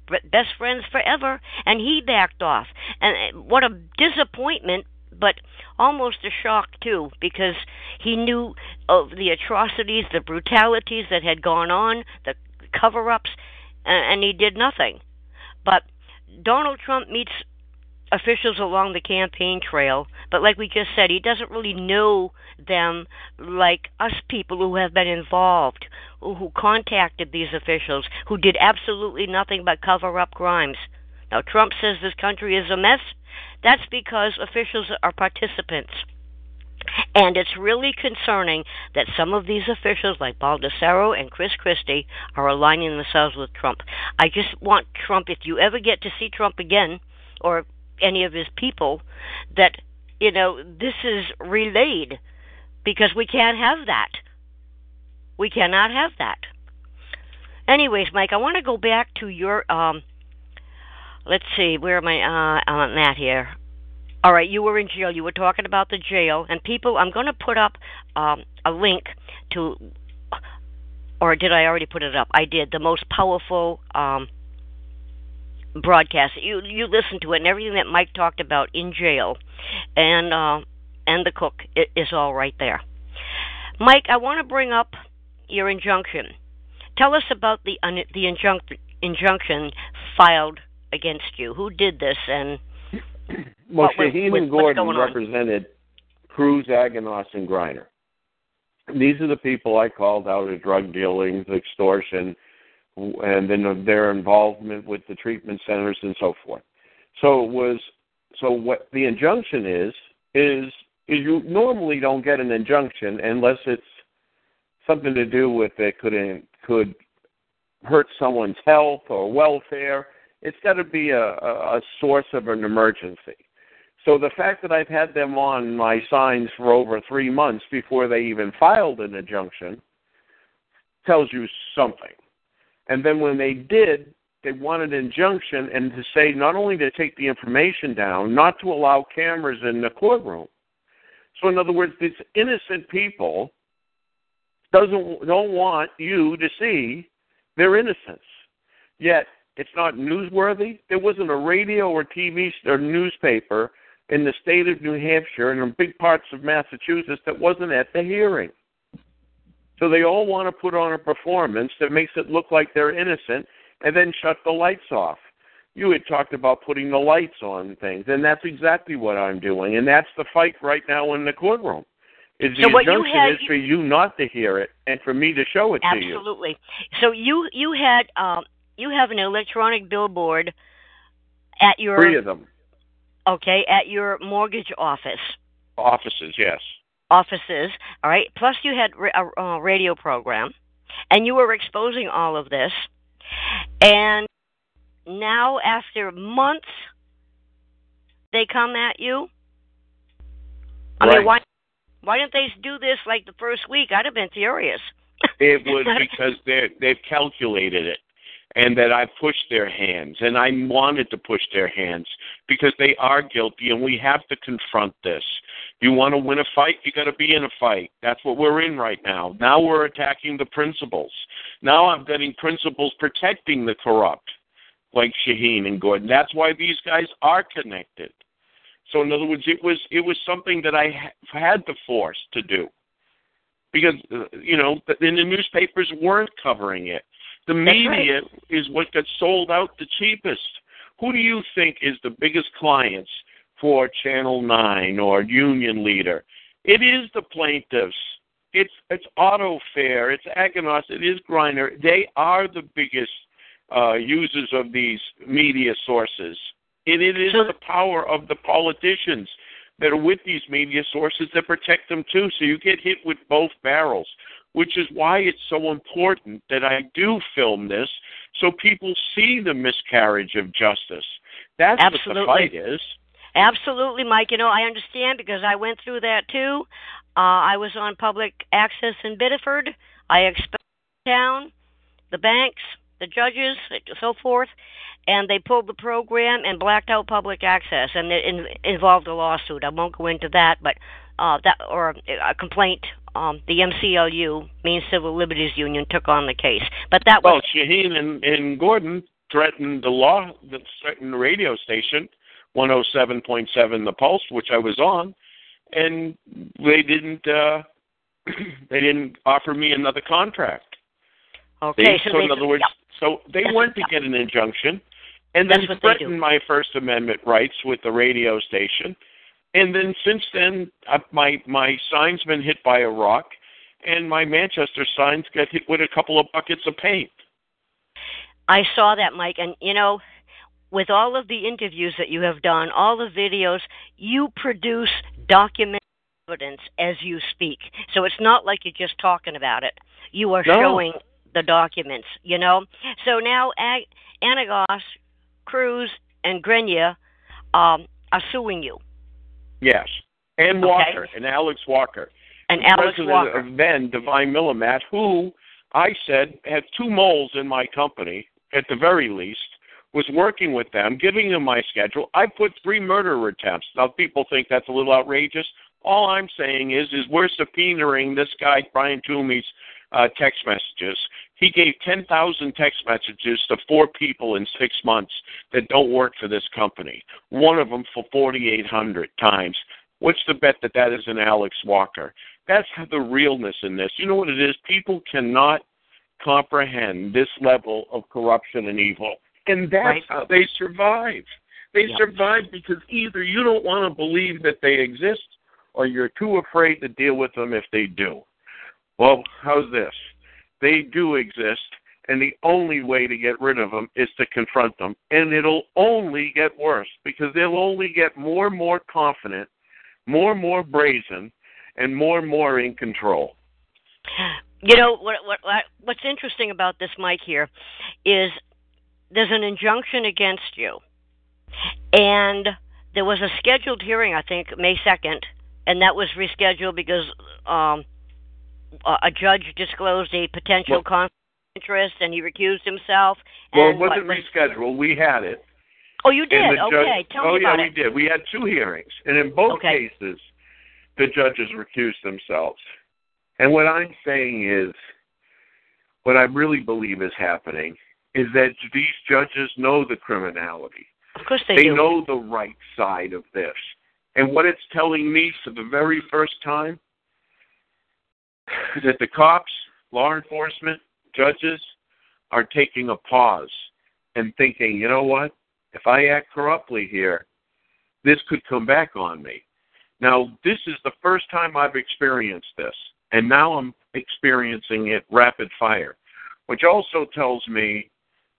Best friends forever. And he backed off. And uh, what a disappointment, but almost a shock, too, because he knew of the atrocities, the brutalities that had gone on, the cover ups, and he did nothing. But Donald Trump meets officials along the campaign trail, but like we just said, he doesn't really know them like us people who have been involved, who contacted these officials, who did absolutely nothing but cover up crimes. Now, Trump says this country is a mess. That's because officials are participants. And it's really concerning that some of these officials, like Baldasaro and Chris Christie, are aligning themselves with Trump. I just want Trump, if you ever get to see Trump again, or any of his people that you know this is relayed because we can't have that. We cannot have that. Anyways, Mike, I want to go back to your um let's see, where am I uh on that here? All right, you were in jail. You were talking about the jail and people I'm going to put up um a link to or did I already put it up? I did. The most powerful um broadcast. You you listen to it and everything that Mike talked about in jail, and uh, and the cook is all right there. Mike, I want to bring up your injunction. Tell us about the un- the injunc- injunction filed against you. Who did this and well, Shaheen and Gordon represented Cruz, Anagnost, and Griner. These are the people I called out of drug dealing, extortion, and then their involvement with the treatment centers and so forth. So it was so what the injunction is is is you normally don't get an injunction unless it's something to do with it could could hurt someone's health or welfare. It's got to be a, a source of an emergency. So the fact that I've had them on my signs for over three months before they even filed an injunction tells you something. And then when they did, they wanted an injunction and to say not only to take the information down, not to allow cameras in the courtroom. So in other words, these innocent people doesn't don't want you to see their innocence. Yet it's not newsworthy. There wasn't a radio or TV or newspaper in the state of New Hampshire and in big parts of Massachusetts that wasn't at the hearing. So they all want to put on a performance that makes it look like they're innocent and then shut the lights off. you had talked about putting the lights on things, and that's exactly what I'm doing, and that's the fight right now in the courtroom. Is the So what you injunction had- is for you not to hear it and for me to show it to you. Absolutely. So you you had um you have an electronic billboard at your Three of them okay at your mortgage office offices, yes. Offices. All right. Plus you had a, a uh, uh, radio program, and you were exposing all of this, and now after months they come at you. I Right. mean, why why didn't they do this like the first week? I'd have been furious. It was because they they've calculated it, and that I pushed their hands, and I wanted to push their hands because they are guilty, and we have to confront this. You want to win a fight, you got to be in a fight. That's what we're in right now. Now we're attacking the principles. Now I'm getting principles protecting the corrupt, like Shaheen and Gordon. That's why these guys are connected. So in other words, it was it was something that I ha- had to force to do because uh, you know the, the newspapers weren't covering it. The media is what gets sold out the cheapest. Who do you think is the biggest clients for Channel Nine or Union Leader? It is the plaintiffs. It's it's Auto Fair. It's Anagnost. It is Griner. They are the biggest uh, users of these media sources. And it is So- the power of the politicians that are with these media sources that protect them too. So you get hit with both barrels, which is why it's so important that I do film this so people see the miscarriage of justice. That's Absolutely. what the fight is. Absolutely, Mike. You know, I understand because I went through that too. Uh, I was on public access in Biddeford. I exposed the town, the banks, the judges, so forth, and they pulled the program and blacked out public access, and it in, involved a lawsuit. I won't go into that, but uh, that or a complaint. Um, the MCLU, Maine Civil Liberties Union, took on the case, but that Well, was Shaheen and, and Gordon threatened the law, that threatened the radio station, 107.7 The Pulse, which I was on, and they didn't. Uh, they didn't offer me another contract. okay. They, so so they, in other words, so they That's- went to get an injunction, and then they threatened my First Amendment rights with the radio station. And then since then, uh, my my sign's been hit by a rock, and my Manchester signs got hit with a couple of buckets of paint. I saw that, Mike, and you know, with all of the interviews that you have done, all the videos, you produce documented evidence as you speak. So it's not like you're just talking about it. You are No. showing the documents, you know. So now Ag- Anagnost, Cruz, and Grenia um, are suing you, Yes, and Okay. Walker and Alex Walker, and Alex president Walker. of then Devine Millimet, who I said had two moles in my company at the very least. Was working with them, giving them my schedule. I put three murder attempts. Now people think that's a little outrageous. All I'm saying is, is we're subpoenaing this guy Brian Toomey's uh, text messages. He gave 10,000 text messages to four people in six months that don't work for this company. One of them for 4,800 times. What's the bet that that is an Alex Walker? That's the realness in this. You know what it is? People cannot comprehend this level of corruption and evil. And that's Right. how they survive. They Yep. survive because either you don't want to believe that they exist or you're too afraid to deal with them if they do. Well, how's this? They do exist, and the only way to get rid of them is to confront them. And it'll only get worse because they'll only get more and more confident, more and more brazen, and more and more in control. You know what, what what what's interesting about this Mike here is there's an injunction against you. And there was a scheduled hearing I think May 2nd and that was rescheduled because um a a judge disclosed a potential Well- conflict of interest and he recused himself Well, it wasn't what- rescheduled. We had it. Oh, you did. The judge- okay, tell oh, me yeah, about we did. We had two hearings, and in both Okay. cases, the judges recused themselves. And what I'm saying is, what I really believe is happening is that these judges know the criminality. Of course they, They do. know the right side of this. And what it's telling me for the very first time that the cops, law enforcement, judges are taking a pause and thinking, you know what? if I act corruptly here, this could come back on me. Now, this is the first time I've experienced this, and now I'm experiencing it rapid fire, which also tells me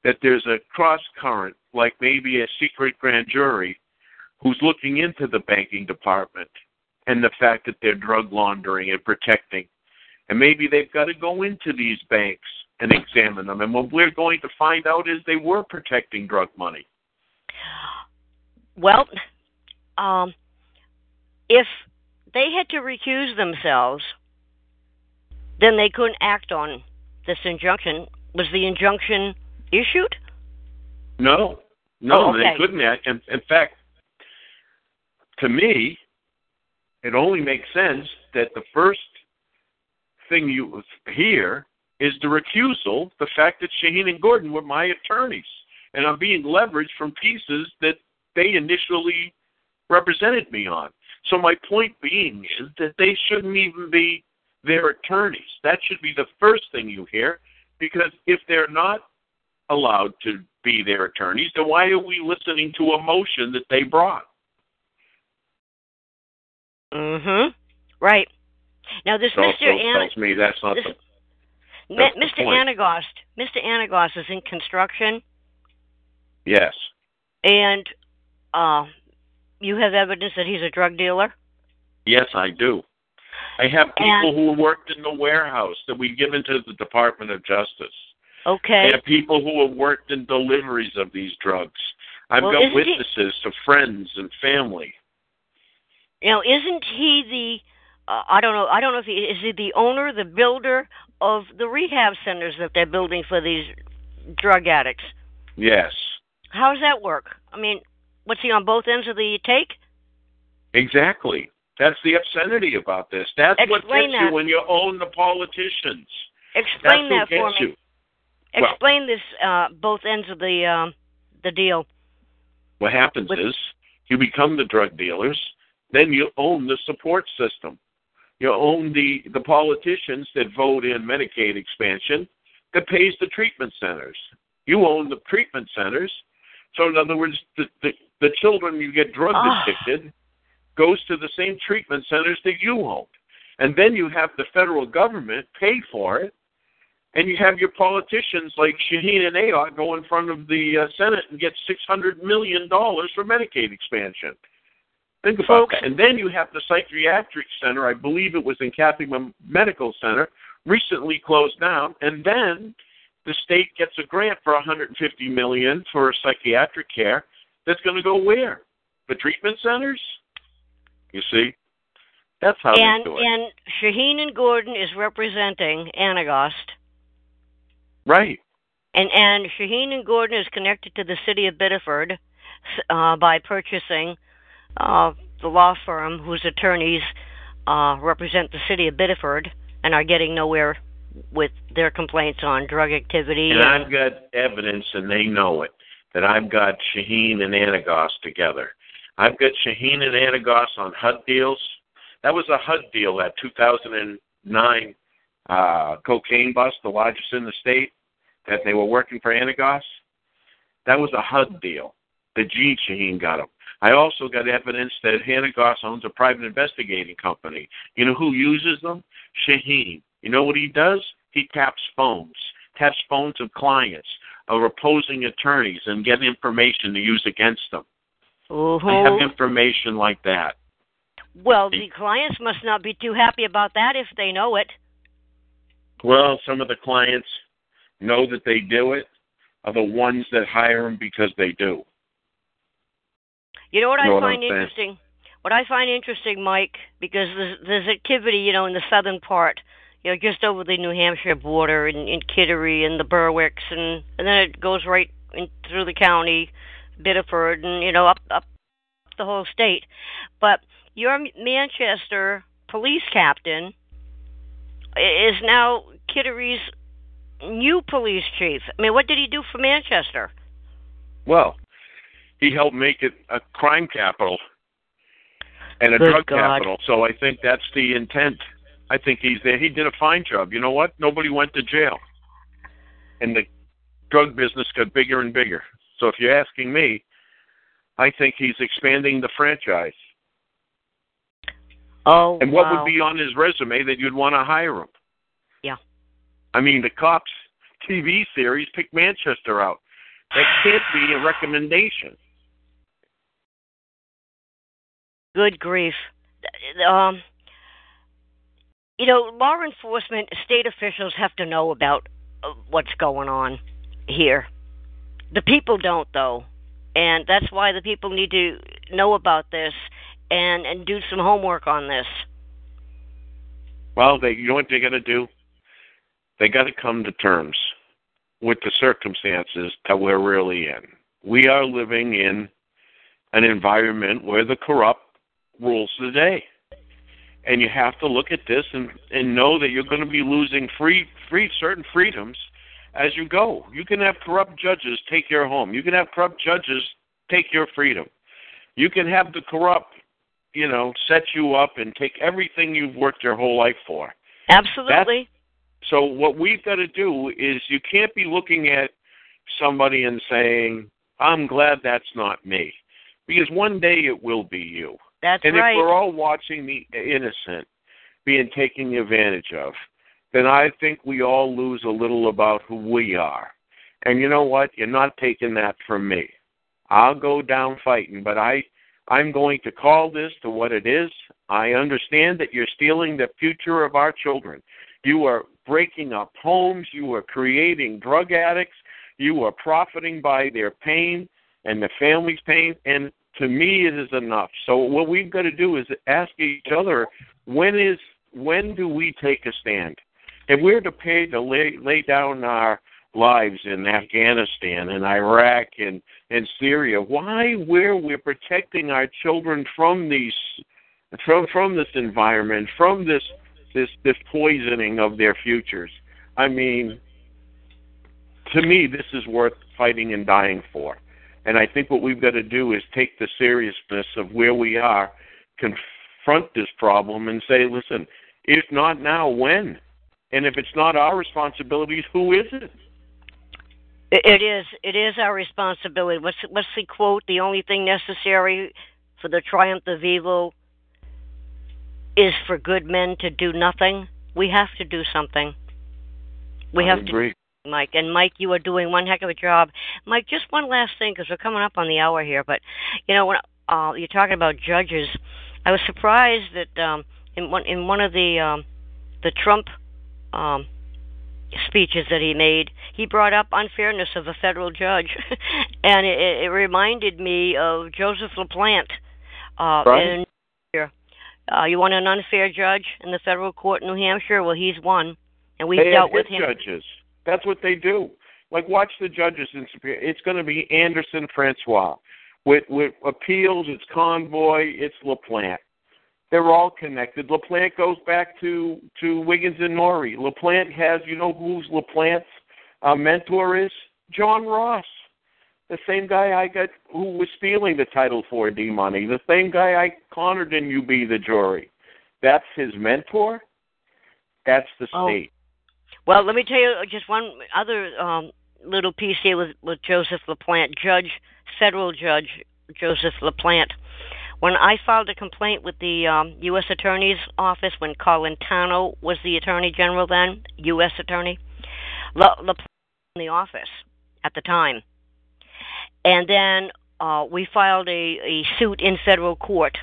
that there's a cross current, like maybe a secret grand jury who's looking into the banking department and the fact that they're drug laundering and protecting. And maybe they've got to go into these banks and examine them. And what we're going to find out is they were protecting drug money. Well, um, if they had to recuse themselves, then they couldn't act on this injunction. Was the injunction issued? No, no, Oh, okay. they couldn't act. In, in fact, to me, it only makes sense that the first thing you hear is the recusal, the fact that Shaheen and Gordon were my attorneys, and I'm being leveraged from pieces that they initially represented me on. So my point being is that they shouldn't even be their attorneys. That should be the first thing you hear, because if they're not allowed to be their attorneys, then why are we listening to a motion that they brought? Mm-hmm. Right. Now, this So, Mr. so An- tells me that's not this, the that's the Mr. point. Anagnost, Mr. Anagnost is in construction, yes. and uh, you have evidence that he's a drug dealer. Yes, I do. I have people And- who worked in the warehouse that we given to the Department of Justice. Okay. I have people who have worked in deliveries of these drugs. I've Well, got isn't he- witnesses to friends and family. Now, isn't he the? Uh, I don't know. I don't know if he is he the owner, the builder of the rehab centers that they're building for these drug addicts. Yes, How does that work? I mean, what's he on both ends of the take? exactly. That's the obscenity about this. That's what Explain gets that. you when you own the politicians. Explain That's that for me. you. Well- Explain this uh, both ends of the um, the deal. What happens With- is you become the drug dealers, then you own the support system. You own the, the politicians that vote in Medicaid expansion that pays the treatment centers. You own the treatment centers. So in other words, the, the, the children you get drug Ah. addicted goes to the same treatment centers that you own. And then you have the federal government pay for it. And you have your politicians like Shaheen and Ayotte go in front of the uh, Senate and get six hundred million dollars for Medicaid expansion. Think about Folks- that. And then you have the psychiatric center. I believe it was in Catholic Medical Center, recently closed down. And then the state gets a grant for 150 million for psychiatric care. That's going to go where? The treatment centers. You see, that's how and they do it. and Shaheen and Gordon is representing Anagnost, right. and and Shaheen and Gordon is connected to the city of Biddeford uh, by purchasing uh, the law firm whose attorneys uh, represent the city of Biddeford and are getting nowhere with their complaints on drug activity. And I've got evidence, and they know it, that I've got Shaheen and Anagnost together. I've got Shaheen and Anagnost on HUD deals. That was a HUD deal, that 2009 uh, cocaine bust, the largest in the state, that they were working for Anagnost. That was a HUD deal. The G Shaheen got them. I also got evidence that Anagnost owns a private investigating company. You know who uses them? Shaheen. You know what he does? He taps phones, taps phones of clients, of opposing attorneys, and get information to use against them. Ooh. I uh-huh. have information like that. well, the clients must not be too happy about that if they know it. Well, some of the clients know that they do it, are the ones that hire them because they do. You know what Know I find interesting? What I find interesting, Mike, because there's, there's activity, you know, in the southern part, you know, just over the New Hampshire border in, in Kittery and the Berwicks, and and then it goes right in, through the county, Biddeford, and you know, up up the whole state. But your Manchester police captain is now Kittery's new police chief. I mean, what did he do for Manchester? Well, he helped make it a crime capital and a Good drug God. capital. So I think that's the intent. I think he's there. He did a fine job. You know what? Nobody went to jail. And the drug business got bigger and bigger. So if you're asking me, I think he's expanding the franchise. Oh, And what wow. would be on his resume that you'd want to hire him? Yeah. I mean, the Cops TV series picked Manchester out. That can't be a recommendation. Good grief. Um, you know, law enforcement, state officials have to know about uh, what's going on here. The people don't, though, and that's why the people need to know about this and and do some homework on this. Well, they you know what they got to do? They got to come to terms with the circumstances that we're really in. We are living in an environment where the corrupt rules the day. And you have to look at this and, and know that you're going to be losing free free certain freedoms as you go. You can have corrupt judges take your home. You can have corrupt judges take your freedom. You can have the corrupt, you know, set you up and take everything you've worked your whole life for. Absolutely. So what we've got to do is you can't be looking at somebody and saying, "I'm glad that's not me," because one day it will be you. That's and right. if we're all watching the innocent being taken advantage of, then I think we all lose a little about who we are. And you know what? You're not taking that from me. I'll go down fighting, but I I'm going to call this to what it is. I understand that you're stealing the future of our children. You are breaking up homes, you are creating drug addicts, you are profiting by their pain and the family's pain and to me it is enough. So what we've got to do is ask each other when is when do we take a stand? If we're to pay to lay lay down our lives in Afghanistan and Iraq and and Syria, why where we're protecting our children from these from from this environment, from this this this poisoning of their futures. I mean, to me, this is worth fighting and dying for. And I think what we've got to do is take the seriousness of where we are, confront this problem, and say, listen, if not now, when? And if it's not our responsibility, who is it? It is. It is our responsibility. What's what's the quote? The only thing necessary for the triumph of evil is for good men to do nothing. We have to do something. We I have agree. to, Mike. And Mike, you are doing one heck of a job. Mike, just one last thing because we're coming up on the hour here. But you know, when uh, you're talking about judges, I was surprised that um, in one in one of the um, the Trump um, speeches that he made, he brought up unfairness of a federal judge, and it, it reminded me of Joseph LaPlante. Uh, Right. in here. Uh, you want an unfair judge in the federal court in New Hampshire? Well, he's one, and we've they dealt with him. judges. That's what they do. Like watch the judges in Superior. It's going to be Anderson Francois. With with appeals, it's Convoy, it's LaPlante. They're all connected. LaPlante goes back to to Wiggins and Nourie. LaPlante has, you know, who's LaPlante's uh, mentor is John Ross, the same guy I got who was stealing the Title for D money, The same guy I cornered in UB the jury. That's his mentor. That's the Oh. state. Well, let me tell you just one other um, little piece here with, with Joseph LaPlante, Judge, federal Judge Joseph LaPlante. When I filed a complaint with the um, U.S. Attorney's Office when Colantuono was the Attorney General then, U.S. Attorney, La- LaPlante in the office at the time. And then uh, we filed a, a suit in federal court.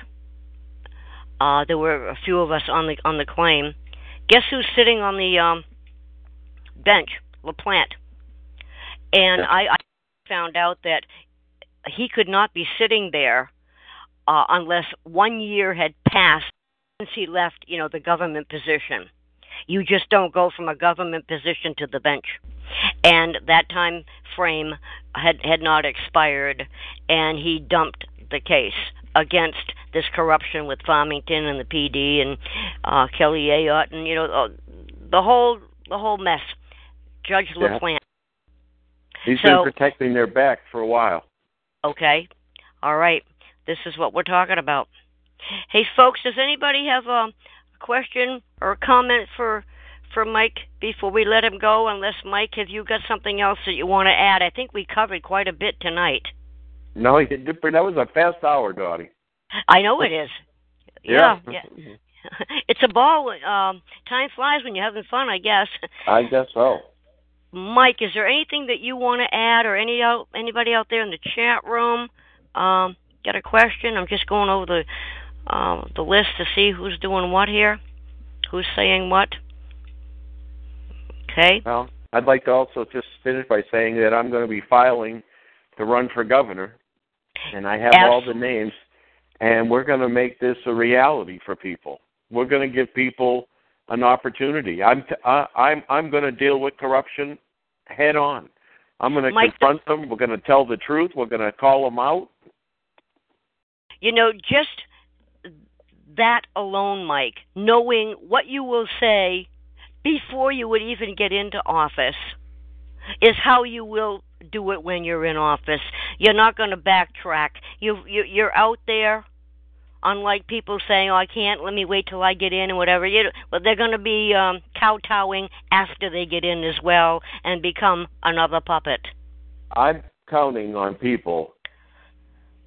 Uh, there were a few of us on the on the claim. Guess who's sitting on the um, bench, LaPlante. And I, I found out that he could not be sitting there uh, unless one year had passed since he left, you know, the government position. You just don't go from a government position to the bench. And that time frame had had not expired, and he dumped the case against this corruption with Farmington and the PD and uh, Kelly Ayotte and you know the whole the whole mess. Judge Yeah. LaPlante. He's So- been protecting their back for a while. Okay. All right. This is what we're talking about. Hey, folks, does anybody have a question or a comment for for Mike before we let him go? Unless Mike, have you got something else that you want to add? I think we covered quite a bit tonight. No, that was a fast hour, Dottie. I know it is. Yeah, Yeah. yeah. it's a ball. Um, time flies when you're having fun, I guess. I guess so. Mike, is there anything that you want to add, or any out anybody out there in the chat room? Um, got a question? I'm just going over the uh, the list to see who's doing what here, who's saying what. Okay. Well, I'd like to also just finish by saying that I'm going to be filing to run for governor, and I have all the names, and we're going to make this a reality for people. We're going to give people an opportunity. I'm t- I, I'm I'm going to deal with corruption head on. I'm going to Mike, confront them. We're going to tell the truth. We're going to call them out. You know, just that alone, Mike, knowing what you will say before you would even get into office is how you will do it when you're in office. You're not going to backtrack. You, you you're out there. Unlike people saying, "Oh, I can't. Let me wait till I get in and whatever." You, know, but they're going to be um, kowtowing after they get in as well and become another puppet. I'm counting on people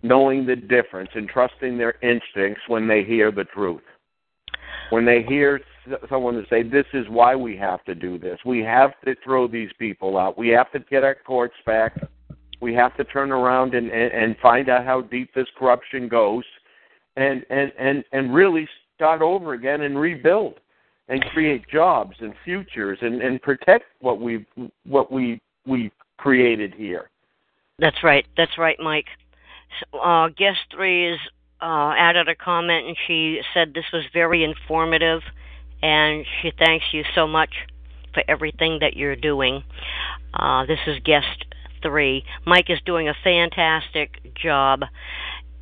knowing the difference and trusting their instincts when they hear the truth. When they hear someone to say, "This is why we have to do this. We have to throw these people out. We have to get our courts back. We have to turn around and and, and find out how deep this corruption goes." And and and and really start over again and rebuild and create jobs and futures and and protect what we what we we created here. That's right. That's right, Mike. Uh, guest three is uh, added a comment and she said this was very informative and she thanks you so much for everything that you're doing. Uh, this is guest three. Mike is doing a fantastic job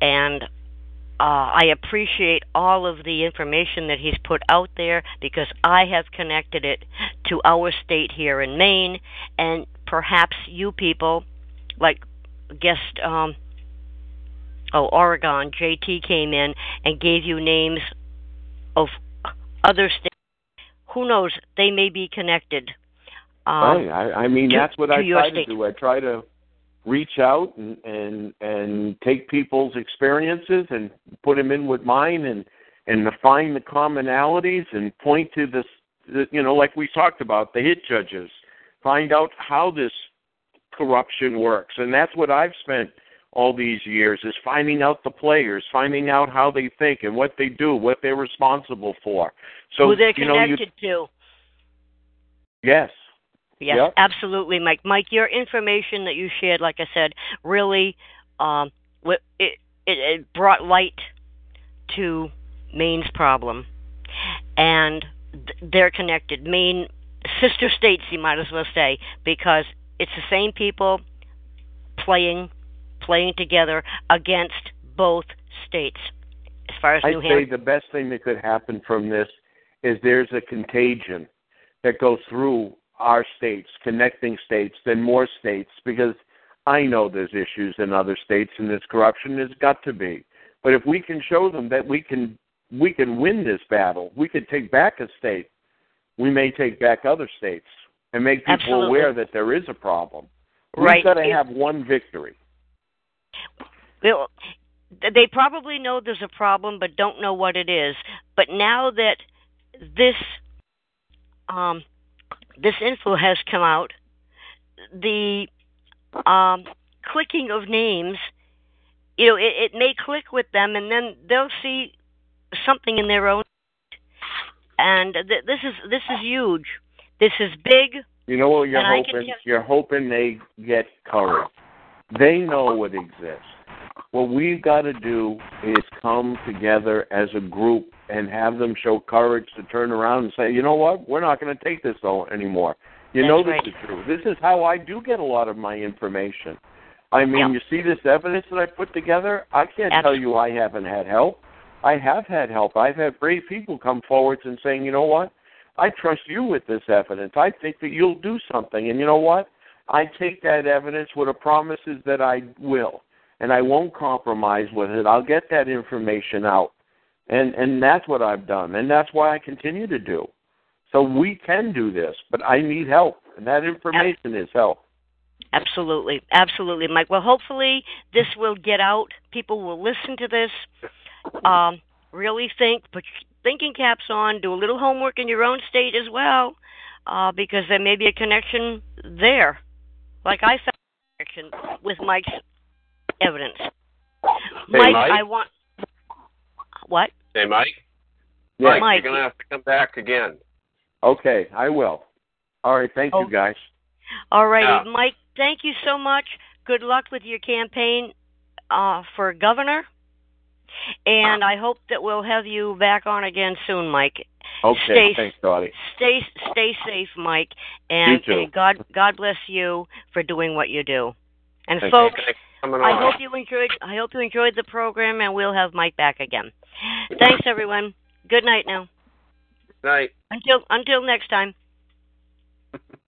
and uh, I appreciate all of the information that he's put out there because I have connected it to our state here in Maine, and perhaps you people, like guest, um, oh Oregon, JT came in and gave you names of other states. Who knows? They may be connected. Um, right. I, I mean, to, that's what I try to do. I try to reach out and and and take people's experiences and put them in with mine and and find the commonalities and point to this you know like we talked about the hit judges. Find out how this corruption works. And that's what I've spent all these years is finding out the players finding out how they think and what they do what they're responsible for. So who they're you know you connected to. yes Yes, Yep. absolutely, Mike. Mike, your information that you shared, like I said, really um, it, it, it brought light to Maine's problem, and th- they're connected. Maine sister states, you might as well say, because it's the same people playing playing together against both states. As far as I'd New say Hampshire, the best thing that could happen from this is there's a contagion that goes through our states, connecting states, then more states, because I know there's issues in other states and this corruption There's got to be. But if we can show them that we can we can win this battle, we could take back a state, we may take back other states and make people Absolutely. aware that there is a problem. Right. We've got to have one victory. Well, they probably know there's a problem but don't know what it is. But now that this um, this info has come out, the um, clicking of names, you know, it, it may click with them, and then they'll see something in their own. And th- this is this is huge. This is big. You know what you're And I can hoping? tell- You're hoping they get courage. They know what exists. What we've got to do is come together as a group and have them show courage to turn around and say, you know what, we're not going to take this anymore. You That's know this right. is true. This is how I do get a lot of my information. I mean, Yeah. you see this evidence that I put together? I can't Abs- tell you I haven't had help. I have had help. I've had brave people come forwards and saying, you know what, I trust you with this evidence. I think that you'll do something. And you know what? I take that evidence with a promises that I will, and I won't compromise with it. I'll get that information out, and and that's what I've done, and that's why I continue to do. So we can do this, but I need help, and that information is help. Absolutely, absolutely, Mike. Well, hopefully this will get out. People will listen to this. Um, really think, put thinking caps on. Do a little homework in your own state as well, uh, because there may be a connection there. Like I found a connection with Mike's evidence. Mike, Mike? I want what? Hey, Mike. Yeah. Mike, Mike. you're gonna have to come back again. Okay, I will. All right, thank Oh. you guys. All righty, Yeah. Mike. Thank you so much. Good luck with your campaign uh, for governor, and I hope that we'll have you back on again soon, Mike. Okay, Stay- thanks, Dottie. Stay stay safe, Mike, and, You too. and God God bless you for doing what you do. And Thank folks, Thanks coming on. I hope you enjoyed. I hope you enjoyed the program, and we'll have Mike back again. Thanks, everyone. Good night now. Night. Until until next time.